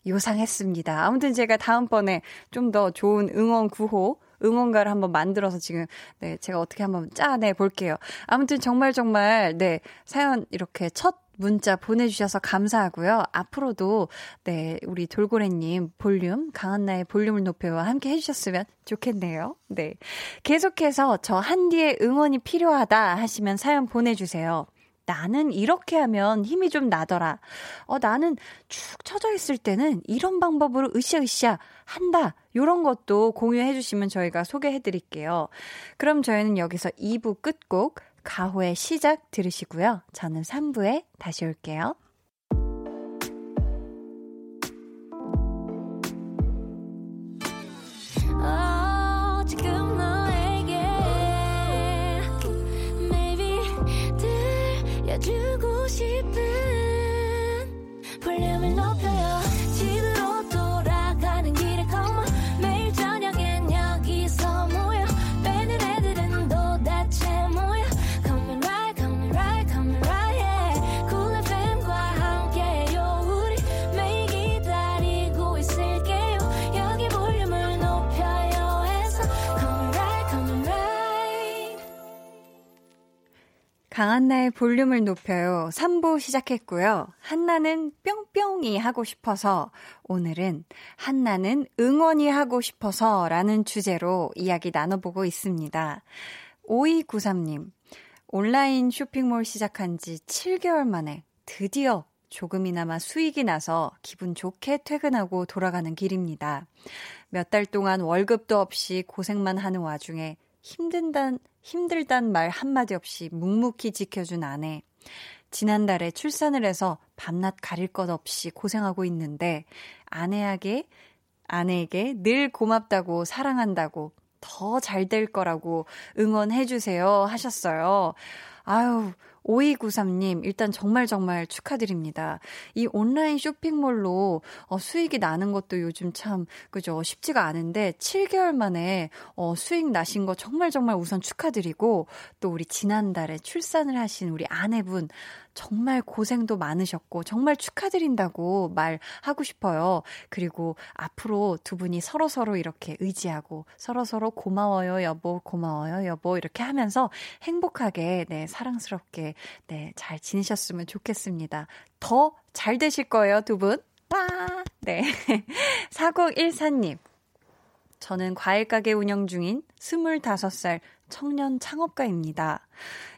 요상했습니다. 아무튼 제가 다음번에 좀 더 좋은 응원 구호 응원가를 한번 만들어서 지금 네 제가 어떻게 한번 짜내 볼게요. 아무튼 정말 정말 네 사연 이렇게 첫 문자 보내주셔서 감사하고요. 앞으로도 네 우리 돌고래님 볼륨 강한나의 볼륨을 높여와 함께 해주셨으면 좋겠네요. 네 계속해서 저 한디의 응원이 필요하다 하시면 사연 보내주세요. 나는 이렇게 하면 힘이 좀 나더라. 어, 나는 축 처져 있을 때는 이런 방법으로 으쌰으쌰 한다. 요런 것도 공유해 주시면 저희가 소개해 드릴게요. 그럼 저희는 여기서 2부 끝곡 가호의 시작 들으시고요. 저는 3부에 다시 올게요. 주고 싶은. 볼륨을 강한나의 볼륨을 높여요. 3부 시작했고요. 한나는 뿅뿅이 하고 싶어서 오늘은 한나는 응원이 하고 싶어서 라는 주제로 이야기 나눠보고 있습니다. 5293님, 온라인 쇼핑몰 시작한 지 7개월 만에 드디어 조금이나마 수익이 나서 기분 좋게 퇴근하고 돌아가는 길입니다. 몇 달 동안 월급도 없이 고생만 하는 와중에 힘든단, 힘들단 말 한마디 없이 묵묵히 지켜준 아내. 지난달에 출산을 해서 밤낮 가릴 것 없이 고생하고 있는데 아내에게, 아내에게 늘 고맙다고 사랑한다고 더 잘 될 거라고 응원해 주세요 하셨어요. 아유, 5293님, 일단 정말 정말 축하드립니다. 이 온라인 쇼핑몰로 어, 수익이 나는 것도 요즘 참, 그죠, 쉽지가 않은데, 7개월 만에 어, 수익 나신 거 정말 정말 우선 축하드리고, 또 우리 지난달에 출산을 하신 우리 아내분, 정말 고생도 많으셨고 정말 축하드린다고 말하고 싶어요. 그리고 앞으로 두 분이 서로서로 이렇게 의지하고 서로 서로 고마워요 여보 고마워요 여보 이렇게 하면서 행복하게 네 사랑스럽게 네잘 지내셨으면 좋겠습니다. 더 잘 되실 거예요 두 분. 빠! 네. 4014님. 저는 과일 가게 운영 중인 25살 청년 창업가입니다.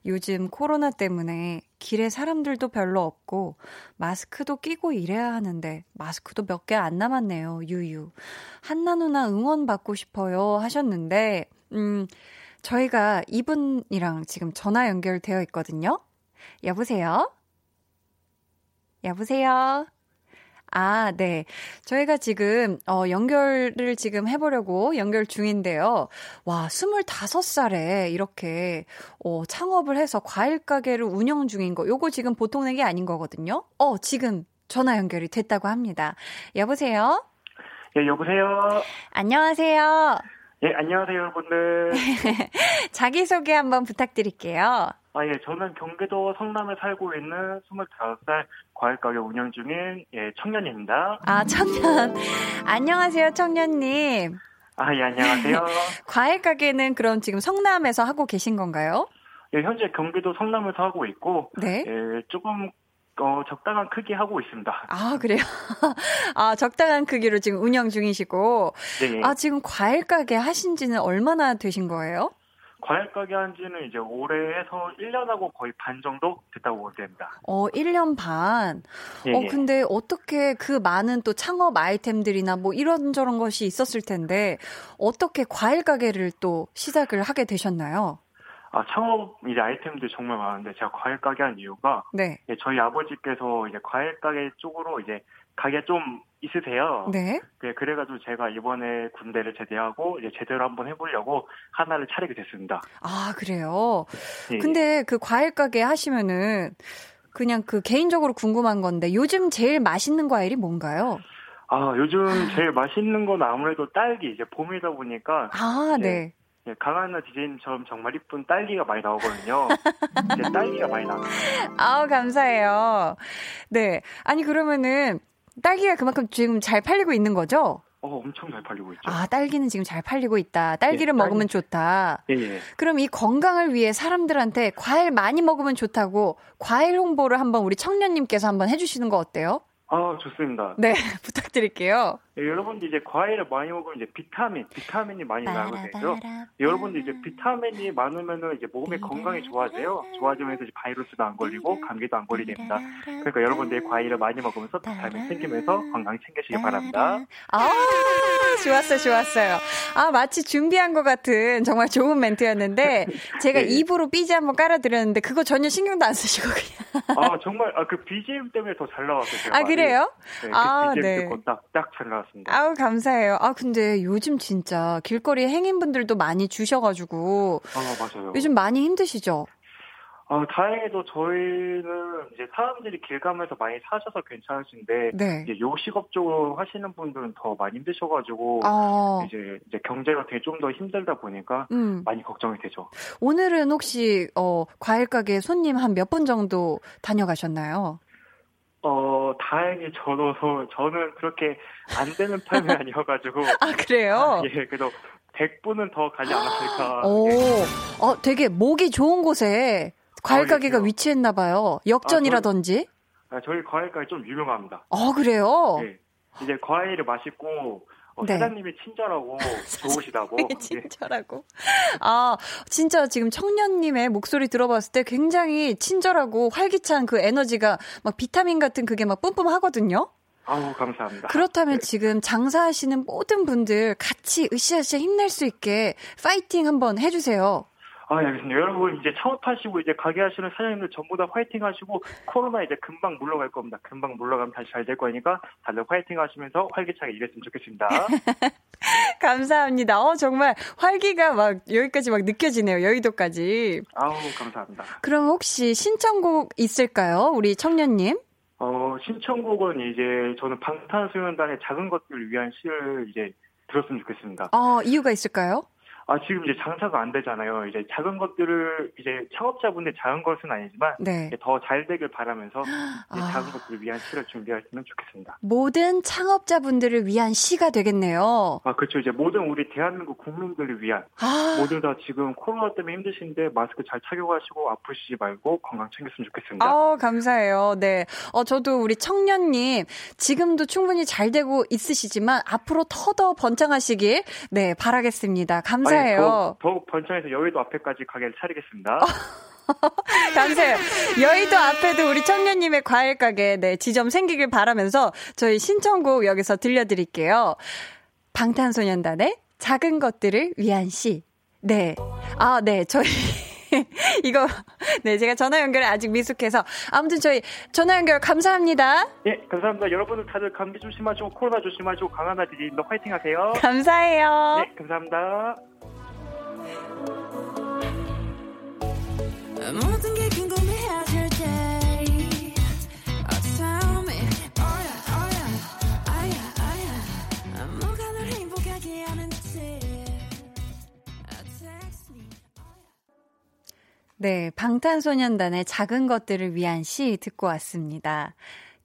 요즘 코로나 때문에 길에 사람들도 별로 없고 마스크도 끼고 일해야 하는데 마스크도 몇 개 안 남았네요. 유유. 한나 누나 응원 받고 싶어요 하셨는데 음 저희가 이분이랑 지금 전화 연결되어 있거든요. 여보세요? 여보세요? 아, 네. 저희가 지금, 어, 연결을 지금 해보려고 연결 중인데요. 와, 25살에 이렇게, 어, 창업을 해서 과일 가게를 운영 중인 거, 요거 지금 보통 낸게 아닌 거거든요. 어, 지금 전화 연결이 됐다고 합니다. 여보세요? 예, 여보세요? 안녕하세요? 예, 안녕하세요, 여러분들. 자기소개 한번 부탁드릴게요. 아, 예, 저는 경기도 성남에 살고 있는 25살 과일 가게 운영 중인 예, 청년입니다. 아, 청년. 안녕하세요, 청년님. 아, 예, 안녕하세요. 과일 가게는 그럼 지금 성남에서 하고 계신 건가요? 예, 현재 경기도 성남에서 하고 있고, 네. 예, 조금 어, 적당한 크기 하고 있습니다. 아, 그래요? 아, 적당한 크기로 지금 운영 중이시고. 네. 아, 지금 과일 가게 하신 지는 얼마나 되신 거예요? 과일 가게 한 지는 이제 올해에서 1년하고 거의 반 정도 됐다고 보면 됩니다. 어, 1년 반. 예, 어, 예. 근데 어떻게 그 많은 또 창업 아이템들이나 뭐 이런저런 것이 있었을 텐데, 어떻게 과일 가게를 또 시작을 하게 되셨나요? 아, 창업 이제 아이템들이 정말 많은데 제가 과일 가게 한 이유가 네. 예, 저희 아버지께서 이제 과일 가게 쪽으로 이제 가게 좀 있으세요. 네. 네, 그래가지고 제가 이번에 군대를 제대하고 이제 제대로 한번 해보려고 하나를 차리게 됐습니다. 아, 그래요? 예. 근데 그 과일 가게 하시면은, 그냥 그 개인적으로 궁금한 건데, 요즘 제일 맛있는 과일이 뭔가요? 아 요즘 제일 맛있는 건 아무래도 딸기 이제 봄이다 보니까 아, 네. 네. 예, 강한나 디제이님처럼 정말 이쁜 딸기가 많이 나오거든요. 이제 딸기가 많이 나와요. 아우, 감사해요. 네. 아니, 그러면은, 딸기가 그만큼 지금 잘 팔리고 있는 거죠? 어 엄청 잘 팔리고 있죠. 아, 딸기는 지금 잘 팔리고 있다. 딸기를 네, 먹으면. 좋다. 예, 예. 그럼 이 건강을 위해 사람들한테 과일 많이 먹으면 좋다고 과일 홍보를 한번 우리 청년님께서 한번 해주시는 거 어때요? 아 좋습니다. 네, 부탁드릴게요. 예, 여러분들 이제 과일을 많이 먹으면 이제 비타민, 비타민이 많이 나거든요. 여러분들 이제 비타민이 많으면은 이제 몸의 건강이 좋아져요. 좋아지면서 이제 바이러스도 안 걸리고 감기도 안 걸리게 됩니다. 그러니까 여러분들이 과일을 많이 먹으면서 비타민 챙기면서 건강 챙기시기 바랍니다. 아, 좋았어요, 좋았어요. 아, 마치 준비한 것 같은 정말 좋은 멘트였는데, 제가 네. 입으로 삐지 한번 깔아드렸는데, 그거 전혀 신경도 안 쓰시고 그냥. 아 정말 아, 그 BGM 때문에 더 잘 나왔어요. 아. 그래요? 네, 그 아, BGM 네. 듣고 딱 딱 잘 나왔 습니다. 아우, 감사해요. 아, 근데 요즘 진짜 길거리에 행인분들도 많이 주셔가지고, 아 맞아요. 요즘 많이 힘드시죠? 아 다행히도 저희는 이제 사람들이 길 가면서 많이 사셔서 괜찮으신데 네. 이제 요식업 쪽으로 하시는 분들은 더 많이 힘드셔가지고 아, 이제 이제 경제가 되게 좀 더 힘들다 보니까 음. 많이 걱정이 되죠. 오늘은 혹시, 어, 과일 가게 손님 한 몇 분 정도 다녀가셨나요? 어 다행히 저도 저는 그렇게 안 되는 편이 아니어가지고 아, 그래요? 예 그래도 100분은 더 가지 않았을까. 오, 예. 어, 되게 목이 좋은 곳에 과일 가게가 위치했나 봐요. 역전이라든지. 아, 저희, 저희 과일 가게 좀 유명합니다. 어, 그래요? 네. 이제 과일을 맛있고 어, 네. 사장님이 친절하고 좋으시다고. 네. 친절하고. 아, 진짜 지금 청년님의 목소리 들어봤을 때 굉장히 친절하고 활기찬 그 에너지가 막 비타민 같은 그게 막 뿜뿜 하거든요. 아우, 감사합니다. 그렇다면 네. 지금 장사하시는 모든 분들 같이 으쌰으쌰 힘낼 수 있게 파이팅 한번 해주세요. 아, 예, 알겠습니다. 여러분 이제 창업하시고 이제 가게 하시는 사장님들 전부 다 화이팅 하시고 코로나 이제 금방 물러갈 겁니다. 금방 물러가면 다시 잘 될 거니까 다들 화이팅 하시면서 활기차게 일했으면 좋겠습니다. 감사합니다. 어, 정말 활기가 막 여기까지 막 느껴지네요. 여의도까지. 아우, 감사합니다. 그럼 혹시 신청곡 있을까요? 우리 청년님? 어, 신청곡은 이제 저는 방탄소년단의 작은 것들을 위한 시를 이제 들었으면 좋겠습니다. 어, 이유가 있을까요? 아, 지금 이제 장사가 안 되잖아요. 이제 작은 것들을, 이제 창업자분들 작은 것은 아니지만, 네. 더 잘 되길 바라면서, 아. 작은 것들을 위한 시를 준비하시면 좋겠습니다. 모든 창업자분들을 위한 시가 되겠네요. 아, 그렇죠. 이제 모든 우리 대한민국 국민들을 위한, 아. 모두 다 지금 코로나 때문에 힘드신데, 마스크 잘 착용하시고, 아프시지 말고, 건강 챙겼으면 좋겠습니다. 아, 감사해요. 네. 어, 저도 우리 청년님, 지금도 충분히 잘 되고 있으시지만, 앞으로 터더 번창하시길, 네, 바라겠습니다. 감사합니다. 감사해요. 더욱, 더욱 번창해서 여의도 앞에까지 가게를 차리겠습니다. 감사해요. 여의도 앞에도 우리 청년님의 과일 가게, 네, 지점 생기길 바라면서 저희 신청곡 여기서 들려드릴게요. 방탄소년단의 작은 것들을 위한 시. 네. 아, 네. 저희. 이거, 네, 제가 전화 연결을 아직 미숙해서. 아무튼 저희 전화 연결 감사합니다. 네, 감사합니다. 여러분들 다들 감기 조심하시고, 코로나 조심하시고, 강하나 디디님도 화이팅 하세요. 감사해요. 네, 감사합니다. 네, 방탄소년단의 작은 것들을 위한 시 듣고 왔습니다.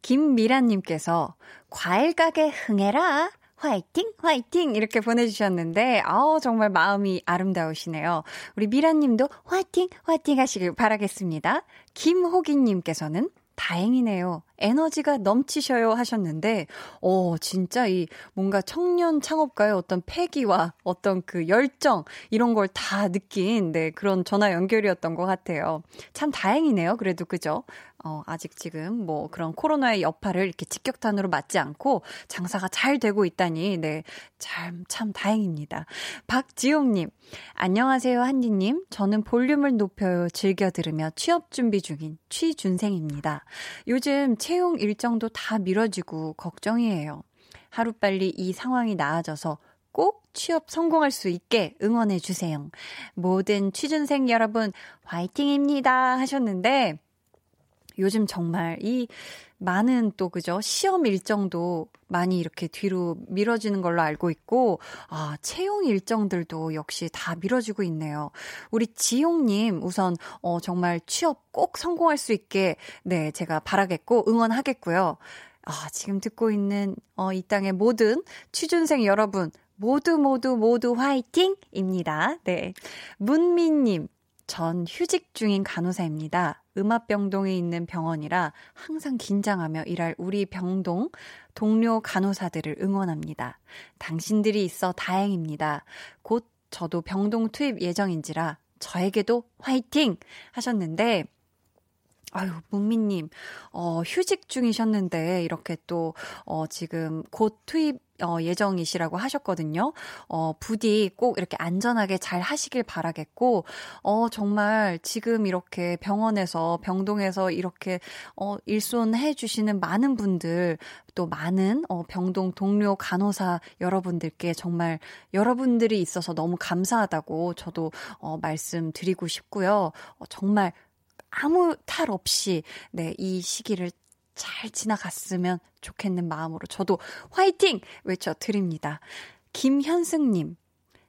김미란님께서 과일 가게 흥해라. 화이팅, 화이팅! 이렇게 보내주셨는데, 아우, 정말 마음이 아름다우시네요. 우리 미란님도 화이팅, 화이팅 하시길 바라겠습니다. 김호기님께서는 다행이네요. 에너지가 넘치셔요 하셨는데, 어, 진짜 이 뭔가 청년 창업가의 어떤 패기와 어떤 그 열정, 이런 걸 다 느낀, 네, 그런 전화 연결이었던 것 같아요. 참 다행이네요. 그래도 그죠? 어, 아직 지금 뭐 그런 코로나의 여파를 이렇게 직격탄으로 맞지 않고 장사가 잘 되고 있다니, 네, 참, 참 다행입니다. 박지용님, 안녕하세요, 한디님. 저는 볼륨을 높여요, 즐겨 들으며 취업 준비 중인 취준생입니다. 요즘 채용 일정도 다 미뤄지고 걱정이에요. 하루빨리 이 상황이 나아져서 꼭 취업 성공할 수 있게 응원해 주세요. 모든 취준생 여러분, 화이팅입니다. 하셨는데, 요즘 정말 이 많은 또 그죠 시험 일정도 많이 이렇게 뒤로 미뤄지는 걸로 알고 있고 아 채용 일정들도 역시 다 미뤄지고 있네요. 우리 지용님 우선 어 정말 취업 꼭 성공할 수 있게 네 제가 바라겠고 응원하겠고요. 아 지금 듣고 있는 어 이 땅의 모든 취준생 여러분 모두 모두 모두 화이팅입니다. 네 문민님 전 휴직 중인 간호사입니다. 음압병동에 있는 병원이라 항상 긴장하며 일할 우리 병동 동료 간호사들을 응원합니다. 당신들이 있어 다행입니다. 곧 저도 병동 투입 예정인지라 저에게도 화이팅! 하셨는데, 아유, 문미님, 어, 휴직 중이셨는데, 이렇게 또, 어, 지금 곧 투입 어, 예정이시라고 하셨거든요. 어, 부디 꼭 이렇게 안전하게 잘 하시길 바라겠고, 어, 정말 지금 이렇게 병원에서, 병동에서 이렇게, 어, 일손해 주시는 많은 분들, 또 많은, 어, 병동 동료 간호사 여러분들께 정말 여러분들이 있어서 너무 감사하다고 저도, 어, 말씀드리고 싶고요. 어, 정말 아무 탈 없이, 네, 이 시기를 잘 지나갔으면 좋겠는 마음으로 저도 화이팅! 외쳐드립니다. 김현승님,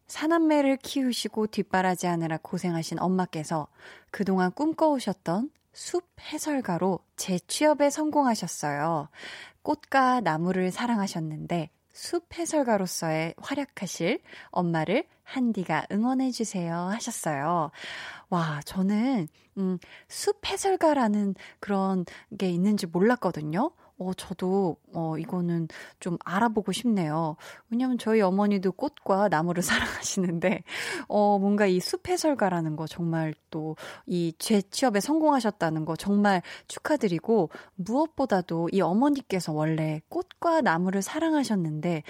사남매를 키우시고 뒷바라지 하느라 고생하신 엄마께서 그동안 꿈꿔오셨던 숲 해설가로 재취업에 성공하셨어요. 꽃과 나무를 사랑하셨는데 숲 해설가로서의 활약하실 엄마를 한디가 응원해주세요 하셨어요. 와, 저는, 음, 숲 해설가라는 그런 게 있는지 몰랐거든요. 어, 저도, 어, 이거는 좀 알아보고 싶네요. 왜냐면 저희 어머니도 꽃과 나무를 사랑하시는데, 어, 뭔가 이 숲해설가라는 거 정말 또이 재취업에 성공하셨다는 거 정말 축하드리고, 무엇보다도 이 어머니께서 원래 꽃과 나무를 사랑하셨는데,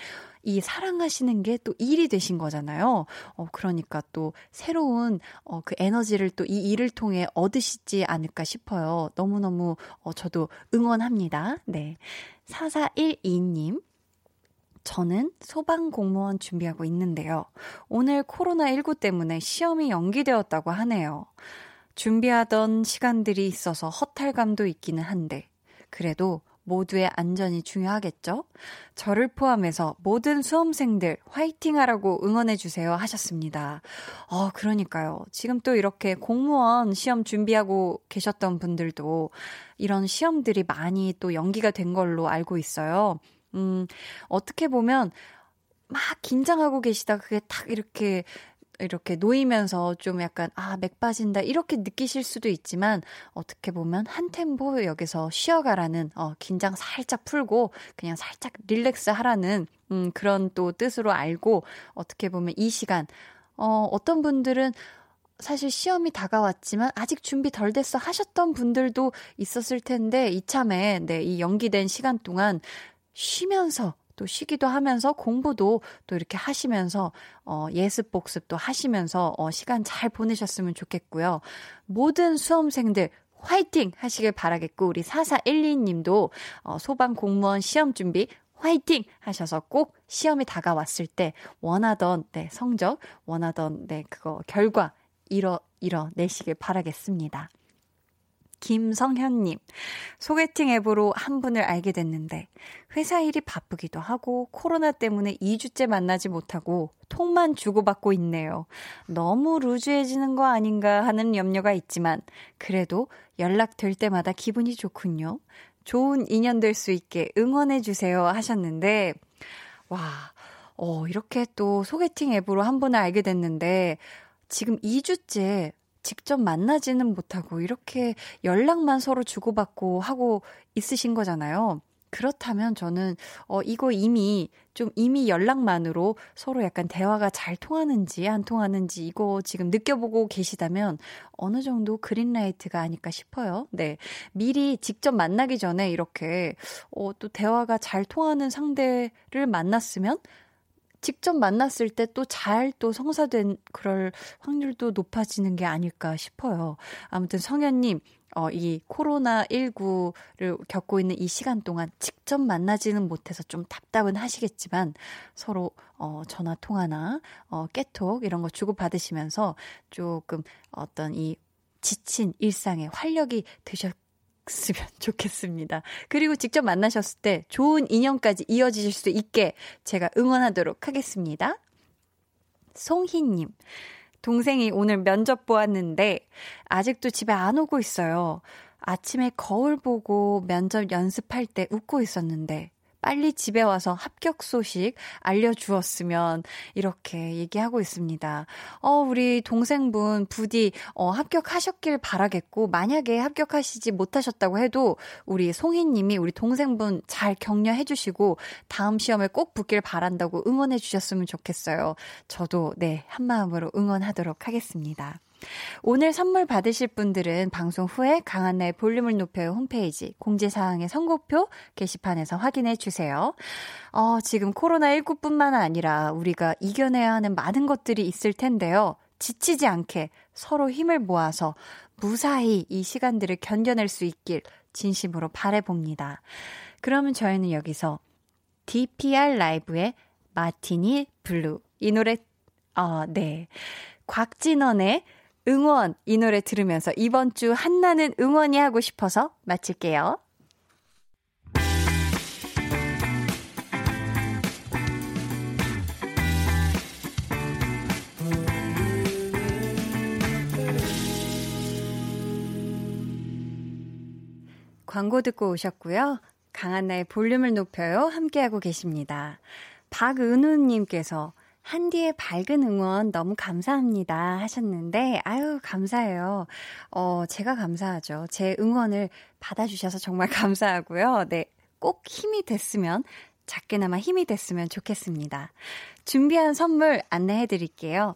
이 사랑하시는 게 또 일이 되신 거잖아요. 어, 그러니까 또 새로운 어, 그 에너지를 또 이 일을 통해 얻으시지 않을까 싶어요. 너무너무 어, 저도 응원합니다. 네. 4412님. 저는 소방 공무원 준비하고 있는데요. 오늘 코로나19 때문에 시험이 연기되었다고 하네요. 준비하던 시간들이 있어서 허탈감도 있기는 한데, 그래도 모두의 안전이 중요하겠죠? 저를 포함해서 모든 수험생들 화이팅 하라고 응원해주세요 하셨습니다. 어, 그러니까요. 지금 또 이렇게 공무원 시험 준비하고 계셨던 분들도 이런 시험들이 많이 또 연기가 된 걸로 알고 있어요. 음, 어떻게 보면 막 긴장하고 계시다 그게 탁 이렇게 이렇게 놓이면서 좀 약간, 아, 맥 빠진다, 이렇게 느끼실 수도 있지만, 어떻게 보면 한 템포 여기서 쉬어가라는, 어, 긴장 살짝 풀고, 그냥 살짝 릴렉스 하라는, 음, 그런 또 뜻으로 알고, 어떻게 보면 이 시간, 어, 어떤 분들은 사실 시험이 다가왔지만 아직 준비 덜 됐어 하셨던 분들도 있었을 텐데 이참에 네, 이 연기된 시간 동안 쉬면서 또 쉬기도 하면서 공부도 또 이렇게 하시면서 어 예습 복습도 하시면서 어 시간 잘 보내셨으면 좋겠고요. 모든 수험생들 화이팅 하시길 바라겠고 우리 4412님도 어 소방 공무원 시험 준비 화이팅 하셔서 꼭 시험이 다가왔을 때 원하던 네 성적 원하던 네 그거 결과 이뤄 이뤄 내시길 바라겠습니다. 김성현님, 소개팅 앱으로 한 분을 알게 됐는데, 회사 일이 바쁘기도 하고, 코로나 때문에 2주째 만나지 못하고, 통만 주고받고 있네요. 너무 루즈해지는 거 아닌가 하는 염려가 있지만, 그래도 연락될 때마다 기분이 좋군요. 좋은 인연 될 수 있게 응원해주세요 하셨는데, 와, 어, 이렇게 또 소개팅 앱으로 한 분을 알게 됐는데, 지금 2주째 직접 만나지는 못하고 이렇게 연락만 서로 주고받고 하고 있으신 거잖아요. 그렇다면 저는 어 이거 이미 좀 이미 연락만으로 서로 약간 대화가 잘 통하는지 안 통하는지 이거 지금 느껴보고 계시다면 어느 정도 그린라이트가 아닐까 싶어요. 네. 미리 직접 만나기 전에 이렇게 어또 대화가 잘 통하는 상대를 만났으면 직접 만났을 때 또 잘또 또 성사된 그럴 확률도 높아지는 게 아닐까 싶어요. 아무튼 성현님, 어, 이 코로나19를 겪고 있는 이 시간 동안 직접 만나지는 못해서 좀 답답은 하시겠지만 서로, 어, 전화 통화나, 어, 깨톡 이런 거 주고받으시면서 조금 어떤 이 지친 일상에 활력이 되셨 으면 좋겠습니다. 그리고 직접 만나셨을 때 좋은 인연까지 이어지실 수 있게 제가 응원하도록 하겠습니다. 송희님, 동생이 오늘 면접 보았는데 아직도 집에 안 오고 있어요. 아침에 거울 보고 면접 연습할 때 웃고 있었는데 빨리 집에 와서 합격 소식 알려주었으면 이렇게 얘기하고 있습니다. 어, 우리 동생분 부디 어, 합격하셨길 바라겠고 만약에 합격하시지 못하셨다고 해도 우리 송희님이 우리 동생분 잘 격려해 주시고 다음 시험에 꼭 붙길 바란다고 응원해 주셨으면 좋겠어요. 저도 네, 한마음으로 응원하도록 하겠습니다. 오늘 선물 받으실 분들은 방송 후에 강한나의 볼륨을 높여요 홈페이지 공지사항의 선곡표 게시판에서 확인해 주세요. 어, 지금 코로나19뿐만 아니라 우리가 이겨내야 하는 많은 것들이 있을 텐데요. 지치지 않게 서로 힘을 모아서 무사히 이 시간들을 견뎌낼 수 있길 진심으로 바래봅니다. 그러면 저희는 여기서 DPR 라이브의 마티니 블루 이 노래 어, 네. 곽진언의 응원 이 노래 들으면서 이번 주 한나는 응원이 하고 싶어서 마칠게요. 광고 듣고 오셨고요. 강한나의 볼륨을 높여요. 함께하고 계십니다. 박은우님께서 한디의 밝은 응원 너무 감사합니다 하셨는데, 아유, 감사해요. 어, 제가 감사하죠. 제 응원을 받아주셔서 정말 감사하고요. 네, 꼭 힘이 됐으면, 작게나마 힘이 됐으면 좋겠습니다. 준비한 선물 안내해 드릴게요.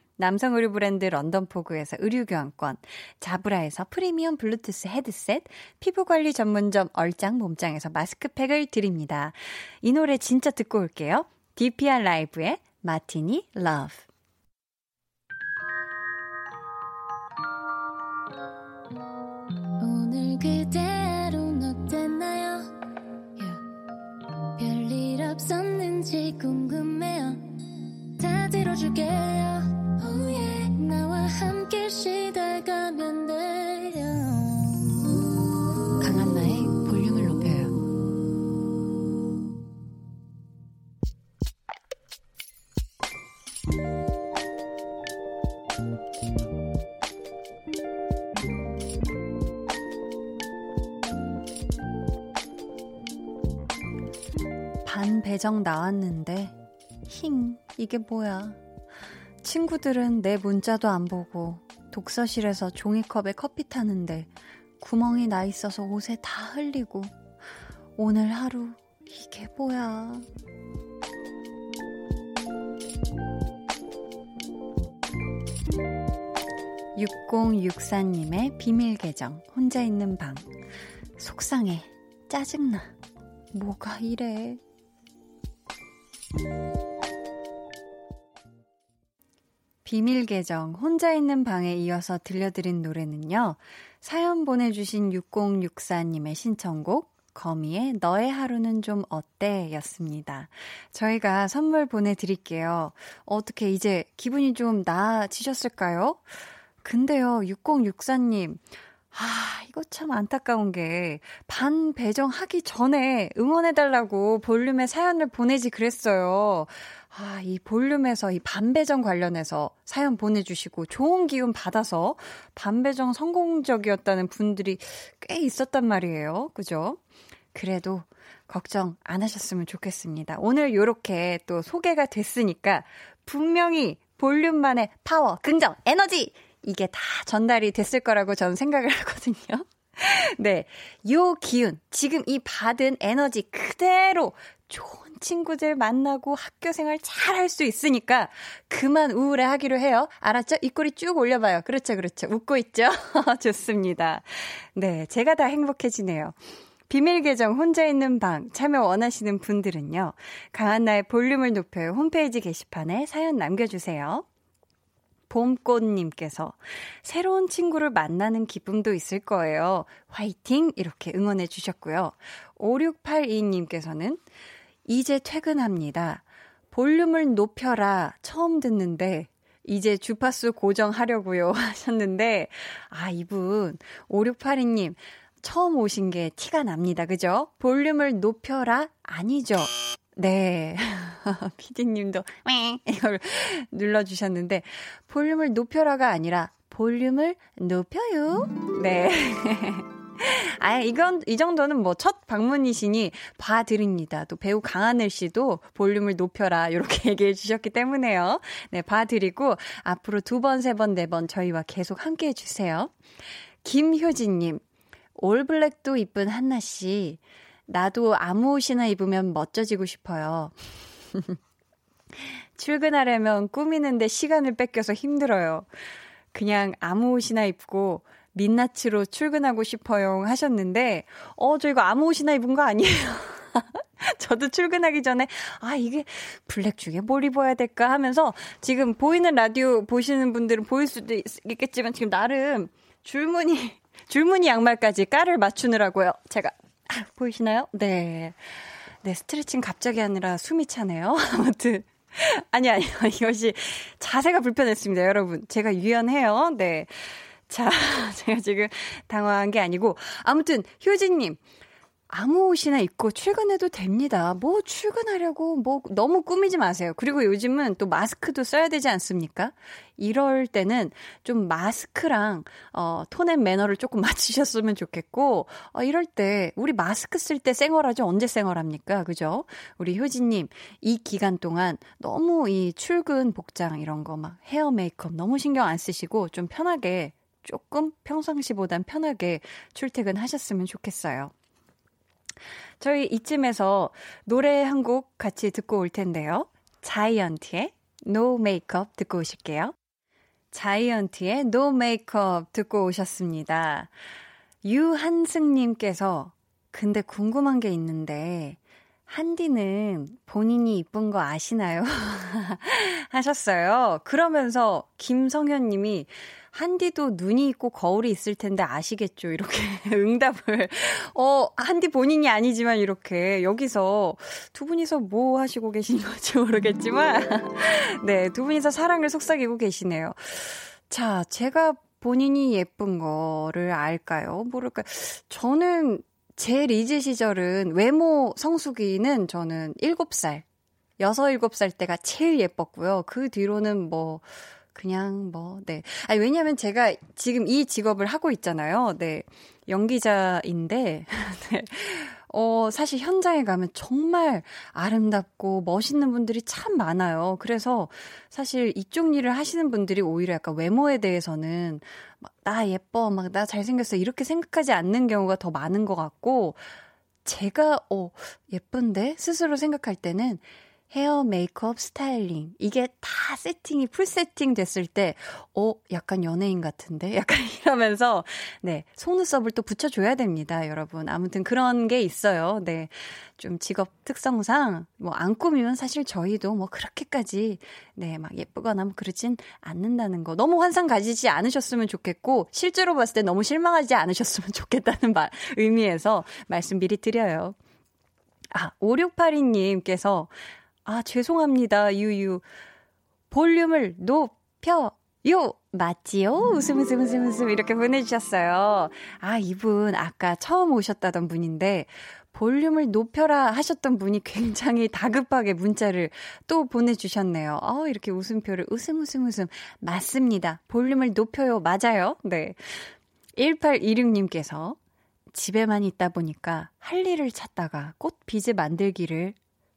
남성 의류 브랜드 런던포그에서 의류 교환권, 자브라에서 프리미엄 블루투스 헤드셋, 피부 관리 전문점 얼짱 몸짱에서 마스크팩을 드립니다. 이 노래 진짜 듣고 올게요. DPR 라이브의 마티니 러브. 오늘 그대로는 어땠나요? Yeah. 별일 없었는지 궁금해요. 다 들어줄게요. 반 배정 나왔는데, 힝, 이게 뭐야. 친구들은 내 문자도 안 보고 독서실에서 종이컵에 커피 타는데 구멍이 나 있어서 옷에 다 흘리고 오늘 하루 이게 뭐야. 6064님의 비밀 계정, 혼자 있는 방. 속상해. 짜증나. 뭐가 이래. 비밀 계정 혼자 있는 방에 이어서 들려드린 노래는요. 사연 보내주신 6064님의 신청곡 거미의 너의 하루는 좀 어때? 였습니다. 저희가 선물 보내드릴게요. 어떻게 이제 기분이 좀 나아지셨을까요? 근데요, 6064님. 아, 이거 참 안타까운 게, 반 배정하기 전에 응원해달라고 볼륨에 사연을 보내지 그랬어요. 아, 이 볼륨에서 이 반배정 관련해서 사연 보내주시고 좋은 기운 받아서 반배정 성공적이었다는 분들이 꽤 있었단 말이에요. 그죠? 그래도 걱정 안 하셨으면 좋겠습니다. 오늘 요렇게 또 소개가 됐으니까 분명히 볼륨만의 파워, 긍정, 에너지! 이게 다 전달이 됐을 거라고 저는 생각을 하거든요. 네. 요 기운, 지금 이 받은 에너지 그대로 좋은 친구들 만나고 학교 생활 잘 할 수 있으니까 그만 우울해 하기로 해요. 알았죠? 입꼬리 쭉 올려봐요. 그렇죠, 그렇죠. 웃고 있죠? 좋습니다. 네. 제가 다 행복해지네요. 비밀 계정 혼자 있는 방 참여 원하시는 분들은요. 강한나의 볼륨을 높여요 홈페이지 게시판에 사연 남겨주세요. 봄꽃님께서 새로운 친구를 만나는 기쁨도 있을 거예요. 화이팅! 이렇게 응원해 주셨고요. 5682님께서는 이제 퇴근합니다. 볼륨을 높여라. 처음 듣는데 이제 주파수 고정하려고요 하셨는데 아 이분 5682님 처음 오신 게 티가 납니다. 그죠? 볼륨을 높여라 아니죠. 네. 피디님도 이걸 눌러 주셨는데 볼륨을 높여라가 아니라 볼륨을 높여요. 네. 아, 이건, 이 정도는 뭐 첫 방문이시니 봐드립니다. 또 배우 강하늘 씨도 볼륨을 높여라, 이렇게 얘기해 주셨기 때문에요. 네, 봐드리고, 앞으로 두 번, 세 번, 네 번 저희와 계속 함께 해주세요. 김효진님, 올블랙도 이쁜 한나 씨, 나도 아무 옷이나 입으면 멋져지고 싶어요. 출근하려면 꾸미는데 시간을 뺏겨서 힘들어요. 그냥 아무 옷이나 입고 민낯으로 출근하고 싶어요 하셨는데, 어, 저 이거 아무 옷이나 입은 거 아니에요? 저도 출근하기 전에, 아, 이게 블랙 중에 뭘 입어야 될까 하면서 지금 보이는 라디오 보시는 분들은 보일 수도 있, 겠지만 지금 나름 줄무늬, 줄무늬 양말까지 깔을 맞추느라고요. 제가, 아, 보이시나요? 네. 네, 스트레칭 갑자기 하느라 숨이 차네요. 아무튼. 아니, 아니요. 이것이 자세가 불편했습니다, 여러분. 제가 유연해요. 네. 자, 제가 지금 당황한 게 아니고, 아무튼, 효진님, 아무 옷이나 입고 출근해도 됩니다. 뭐 출근하려고 뭐 너무 꾸미지 마세요. 그리고 요즘은 또 마스크도 써야 되지 않습니까? 이럴 때는 좀 마스크랑 어 톤앤 매너를 조금 맞추셨으면 좋겠고 어 이럴 때 우리 마스크 쓸 때 쌩얼하죠. 언제 쌩얼합니까? 그죠? 우리 효진 님, 이 기간 동안 너무 이 출근 복장 이런 거 막 헤어 메이크업 너무 신경 안 쓰시고 좀 편하게 조금 평상시보단 편하게 출퇴근하셨으면 좋겠어요. 저희 이쯤에서 노래 한 곡 같이 듣고 올 텐데요. 자이언티의 No Makeup 듣고 오실게요. 자이언티의 No Makeup 듣고 오셨습니다. 유한승님께서 근데 궁금한 게 있는데 한디는 본인이 이쁜 거 아시나요? 하셨어요. 그러면서 김성현 님이 한디도 눈이 있고 거울이 있을 텐데 아시겠죠? 이렇게 응답을. 어, 한디 본인이 아니지만 이렇게 여기서 두 분이서 뭐 하시고 계신 건지 모르겠지만, 네, 두 분이서 사랑을 속삭이고 계시네요. 자, 제가 본인이 예쁜 거를 알까요? 모를까요? 저는 제 리즈 시절은 외모 성수기는 저는 7살, 6, 7살 때가 제일 예뻤고요. 그 뒤로는 뭐, 그냥 뭐, 네. 아니, 왜냐면 제가 지금 이 직업을 하고 있잖아요. 네. 연기자인데, 네. 어, 사실 현장에 가면 정말 아름답고 멋있는 분들이 참 많아요. 그래서 사실 이쪽 일을 하시는 분들이 오히려 약간 외모에 대해서는 막, 나 예뻐, 막, 나 잘생겼어. 이렇게 생각하지 않는 경우가 더 많은 것 같고, 제가, 어, 예쁜데? 스스로 생각할 때는 헤어, 메이크업, 스타일링. 이게 다 세팅이 full 세팅 됐을 때, 어, 약간 연예인 같은데? 약간 이러면서, 네, 속눈썹을 또 붙여줘야 됩니다, 여러분. 아무튼 그런 게 있어요. 네. 좀 직업 특성상, 뭐, 안 꾸미면 사실 저희도 뭐, 그렇게까지, 네, 막 예쁘거나 뭐, 그러진 않는다는 거. 너무 환상 가지지 않으셨으면 좋겠고, 실제로 봤을 때 너무 실망하지 않으셨으면 좋겠다는 말, 의미에서 말씀 미리 드려요. 아, 5682님께서 아, 죄송합니다, 유유. 볼륨을 높여! 요! 맞지요? 웃음, 웃음, 웃음, 웃음. 이렇게 보내주셨어요. 아, 이분 아까 처음 오셨다던 분인데, 볼륨을 높여라 하셨던 분이 굉장히 다급하게 문자를 또 보내주셨네요. 어, 이렇게 웃음표를 웃음, 웃음, 웃음. 맞습니다. 볼륨을 높여요. 맞아요. 네. 1826님께서 집에만 있다 보니까 할 일을 찾다가 꽃비즈 만들기를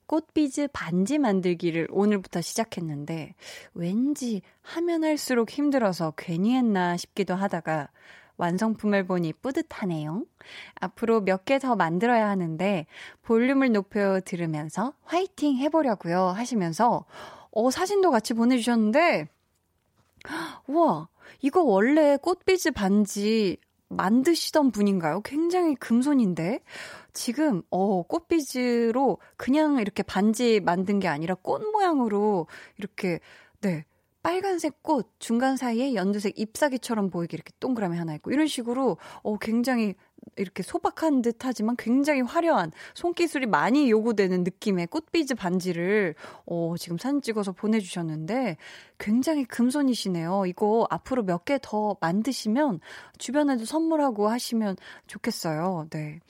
꽃비즈 반지 만들기를 오늘부터 시작했는데 왠지 하면 할수록 힘들어서 괜히 했나 싶기도 하다가 완성품을 보니 뿌듯하네요. 앞으로 몇 개 더 만들어야 하는데 볼륨을 높여 들으면서 화이팅 해보려고요 하시면서 어, 사진도 같이 보내주셨는데 우와 이거 원래 꽃비즈 반지 만드시던 분인가요? 굉장히 금손인데 지금 어 꽃비즈로 그냥 이렇게 반지 만든 게 아니라 꽃 모양으로 이렇게 네 빨간색 꽃 중간 사이에 연두색 잎사귀처럼 보이게 이렇게 동그라미 하나 있고 이런 식으로 어 굉장히 이렇게 소박한 듯 하지만 굉장히 화려한 손기술이 많이 요구되는 느낌의 꽃비즈 반지를 어 지금 사진 찍어서 보내주셨는데 굉장히 금손이시네요. 이거 앞으로 몇 개 더 만드시면 주변에도 선물하고 하시면 좋겠어요. 네.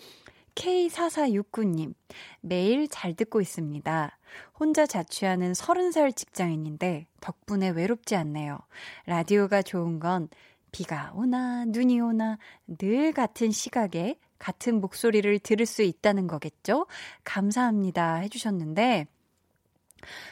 K4469님, 매일 잘 듣고 있습니다. 혼자 자취하는 30살 직장인인데 덕분에 외롭지 않네요. 라디오가 좋은 건 비가 오나 눈이 오나 늘 같은 시각에 같은 목소리를 들을 수 있다는 거겠죠? 감사합니다 해주셨는데,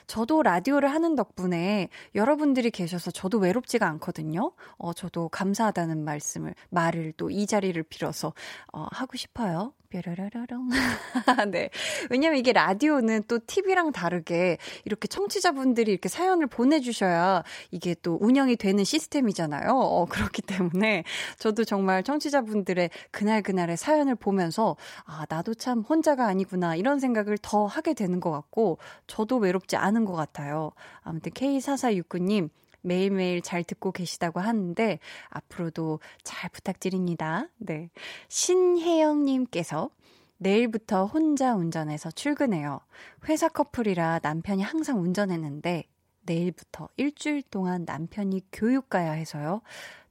저도 라디오를 하는 덕분에 여러분들이 계셔서 저도 외롭지가 않거든요. 어, 저도 감사하다는 말씀을, 말을 또 이 자리를 빌어서, 어, 하고 싶어요. 뾰로로로롱. 네. 왜냐면 이게 라디오는 또 TV랑 다르게 이렇게 청취자분들이 이렇게 사연을 보내주셔야 이게 또 운영이 되는 시스템이잖아요. 어, 그렇기 때문에 저도 정말 청취자분들의 그날그날의 사연을 보면서 아, 나도 참 혼자가 아니구나 이런 생각을 더 하게 되는 것 같고 저도 외롭 지 않은 것 같아요. 아무튼 K4469님 매일매일 잘 듣고 계시다고 하는데 앞으로도 잘 부탁드립니다. 네. 신혜영님께서 내일부터 혼자 운전해서 출근해요. 회사 커플이라 남편이 항상 운전했는데 내일부터 일주일 동안 남편이 교육 가야 해서요.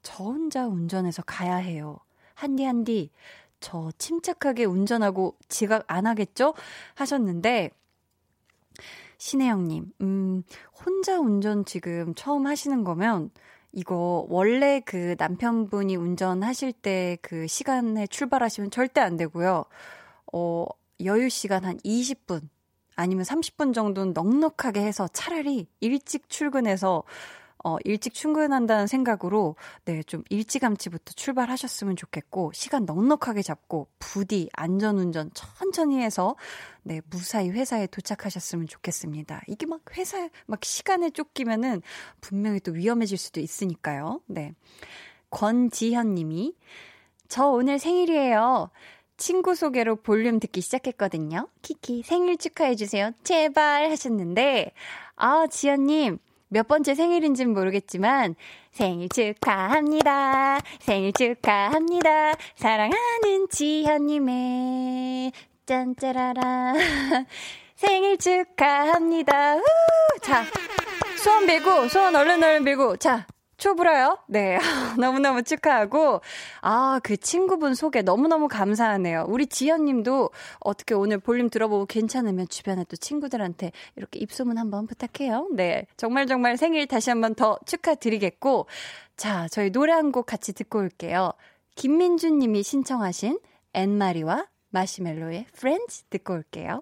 저 혼자 운전해서 가야 해요. 한디 한디 저 침착하게 운전하고 지각 안 하겠죠? 하셨는데 신혜영님, 음, 혼자 운전 지금 처음 하시는 거면 이거 원래 그 남편분이 운전하실 때 그 시간에 출발하시면 절대 안 되고요. 어, 여유 시간 한 20분 아니면 30분 정도는 넉넉하게 해서 차라리 일찍 출근해서 어, 일찍 출근한다는 생각으로, 네, 좀 일찌감치부터 출발하셨으면 좋겠고, 시간 넉넉하게 잡고, 부디 안전운전 천천히 해서, 네, 무사히 회사에 도착하셨으면 좋겠습니다. 이게 막 회사에, 막 시간에 쫓기면은 분명히 또 위험해질 수도 있으니까요. 네. 권지현 님이, 저 오늘 생일이에요. 친구 소개로 볼륨 듣기 시작했거든요. 키키 생일 축하해주세요. 제발 하셨는데, 아, 지연님, 몇 번째 생일인지는 모르겠지만 생일 축하합니다. 생일 축하합니다. 사랑하는 지현님의 짠짜라라 생일 축하합니다. 우! 자, 소원 빌고, 소원 얼른 얼른 빌고, 자, 초불어요? 네. 너무너무 축하하고, 아, 그 친구분 소개 너무너무 감사하네요. 우리 지연 님도 어떻게 오늘 볼륨 들어보고 괜찮으면 주변에 또 친구들한테 이렇게 입소문 한번 부탁해요. 네. 정말 정말 생일 다시 한번 더 축하드리겠고, 자, 저희 노래 한 곡 같이 듣고 올게요. 김민준 님이 신청하신 앤마리와 마시멜로의 프렌즈 듣고 올게요.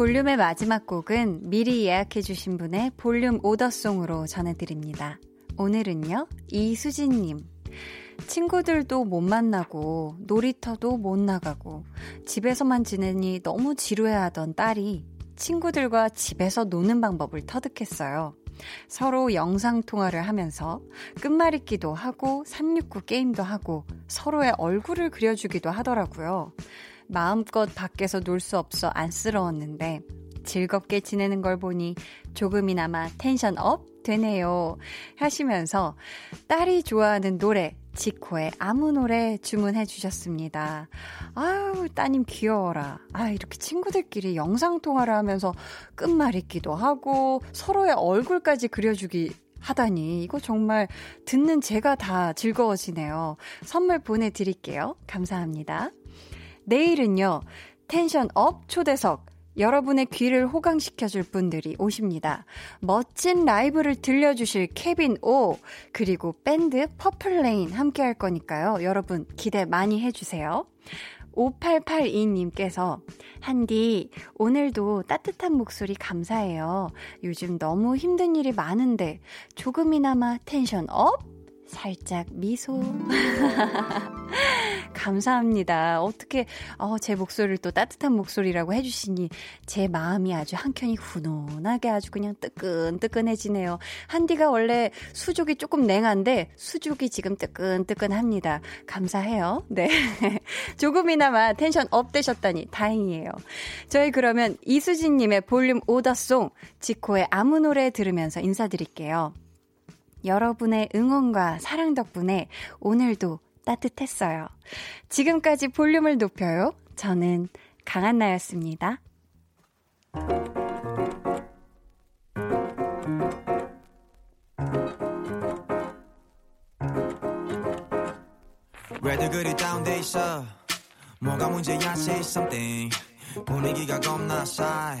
볼륨의 마지막 곡은 미리 예약해주신 분의 볼륨 오더송으로 전해드립니다. 오늘은요, 이수진님. 친구들도 못 만나고, 놀이터도 못 나가고, 집에서만 지내니 너무 지루해하던 딸이 친구들과 집에서 노는 방법을 터득했어요. 서로 영상통화를 하면서 끝말잇기도 하고, 369 게임도 하고, 서로의 얼굴을 그려주기도 하더라고요. 마음껏 밖에서 놀 수 없어 안쓰러웠는데 즐겁게 지내는 걸 보니 조금이나마 tension up 되네요. 하시면서 딸이 좋아하는 노래, 지코의 아무 노래 주문해 주셨습니다. 아유, 따님 귀여워라. 아, 이렇게 친구들끼리 영상통화를 하면서 끝말잇기도 하고 서로의 얼굴까지 그려주기 하다니 이거 정말 듣는 제가 다 즐거워지네요. 선물 보내드릴게요. 감사합니다. 내일은요, tension up 초대석. 여러분의 귀를 호강시켜줄 분들이 오십니다. 멋진 라이브를 들려주실 케빈 오, 그리고 밴드 퍼플레인 함께 할 거니까요. 여러분 기대 많이 해주세요. 5882님께서, 한디, 오늘도 따뜻한 목소리 감사해요. 요즘 너무 힘든 일이 많은데, 조금이나마 tension up? 살짝 미소. 감사합니다. 어떻게, 어, 제 목소리를 또 따뜻한 목소리라고 해주시니 제 마음이 아주 한켠이 훈훈하게 아주 그냥 뜨끈뜨끈해지네요. 한디가 원래 수족이 조금 냉한데 수족이 지금 뜨끈뜨끈합니다. 감사해요. 네. 조금이나마 tension up 되셨다니 다행이에요. 저희 그러면 이수진님의 볼륨 order song, 지코의 아무 노래 들으면서 인사드릴게요. 여러분의 응원과 사랑 덕분에 오늘도 따뜻했어요. 지금까지 볼륨을 높여요. 저는 강한나였습니다. 왜들 그리 다운돼 있어 뭐가 문제야 say something 분위기가 겁나 싸해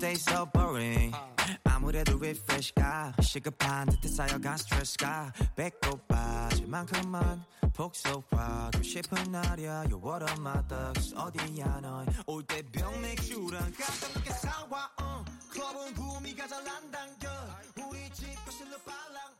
day so boring. 아무래도 refresh가 시급한 듯해 쌓여간 스트레스가 배꼽 빠질 만큼만 복속하고 싶은 날이야. You what up my thugs? 어디야 넌올때 병 맥주랑 가볍게 사와 uh. 클럽은 구미가 잘안 당겨. 우리 집 거실로 빨랑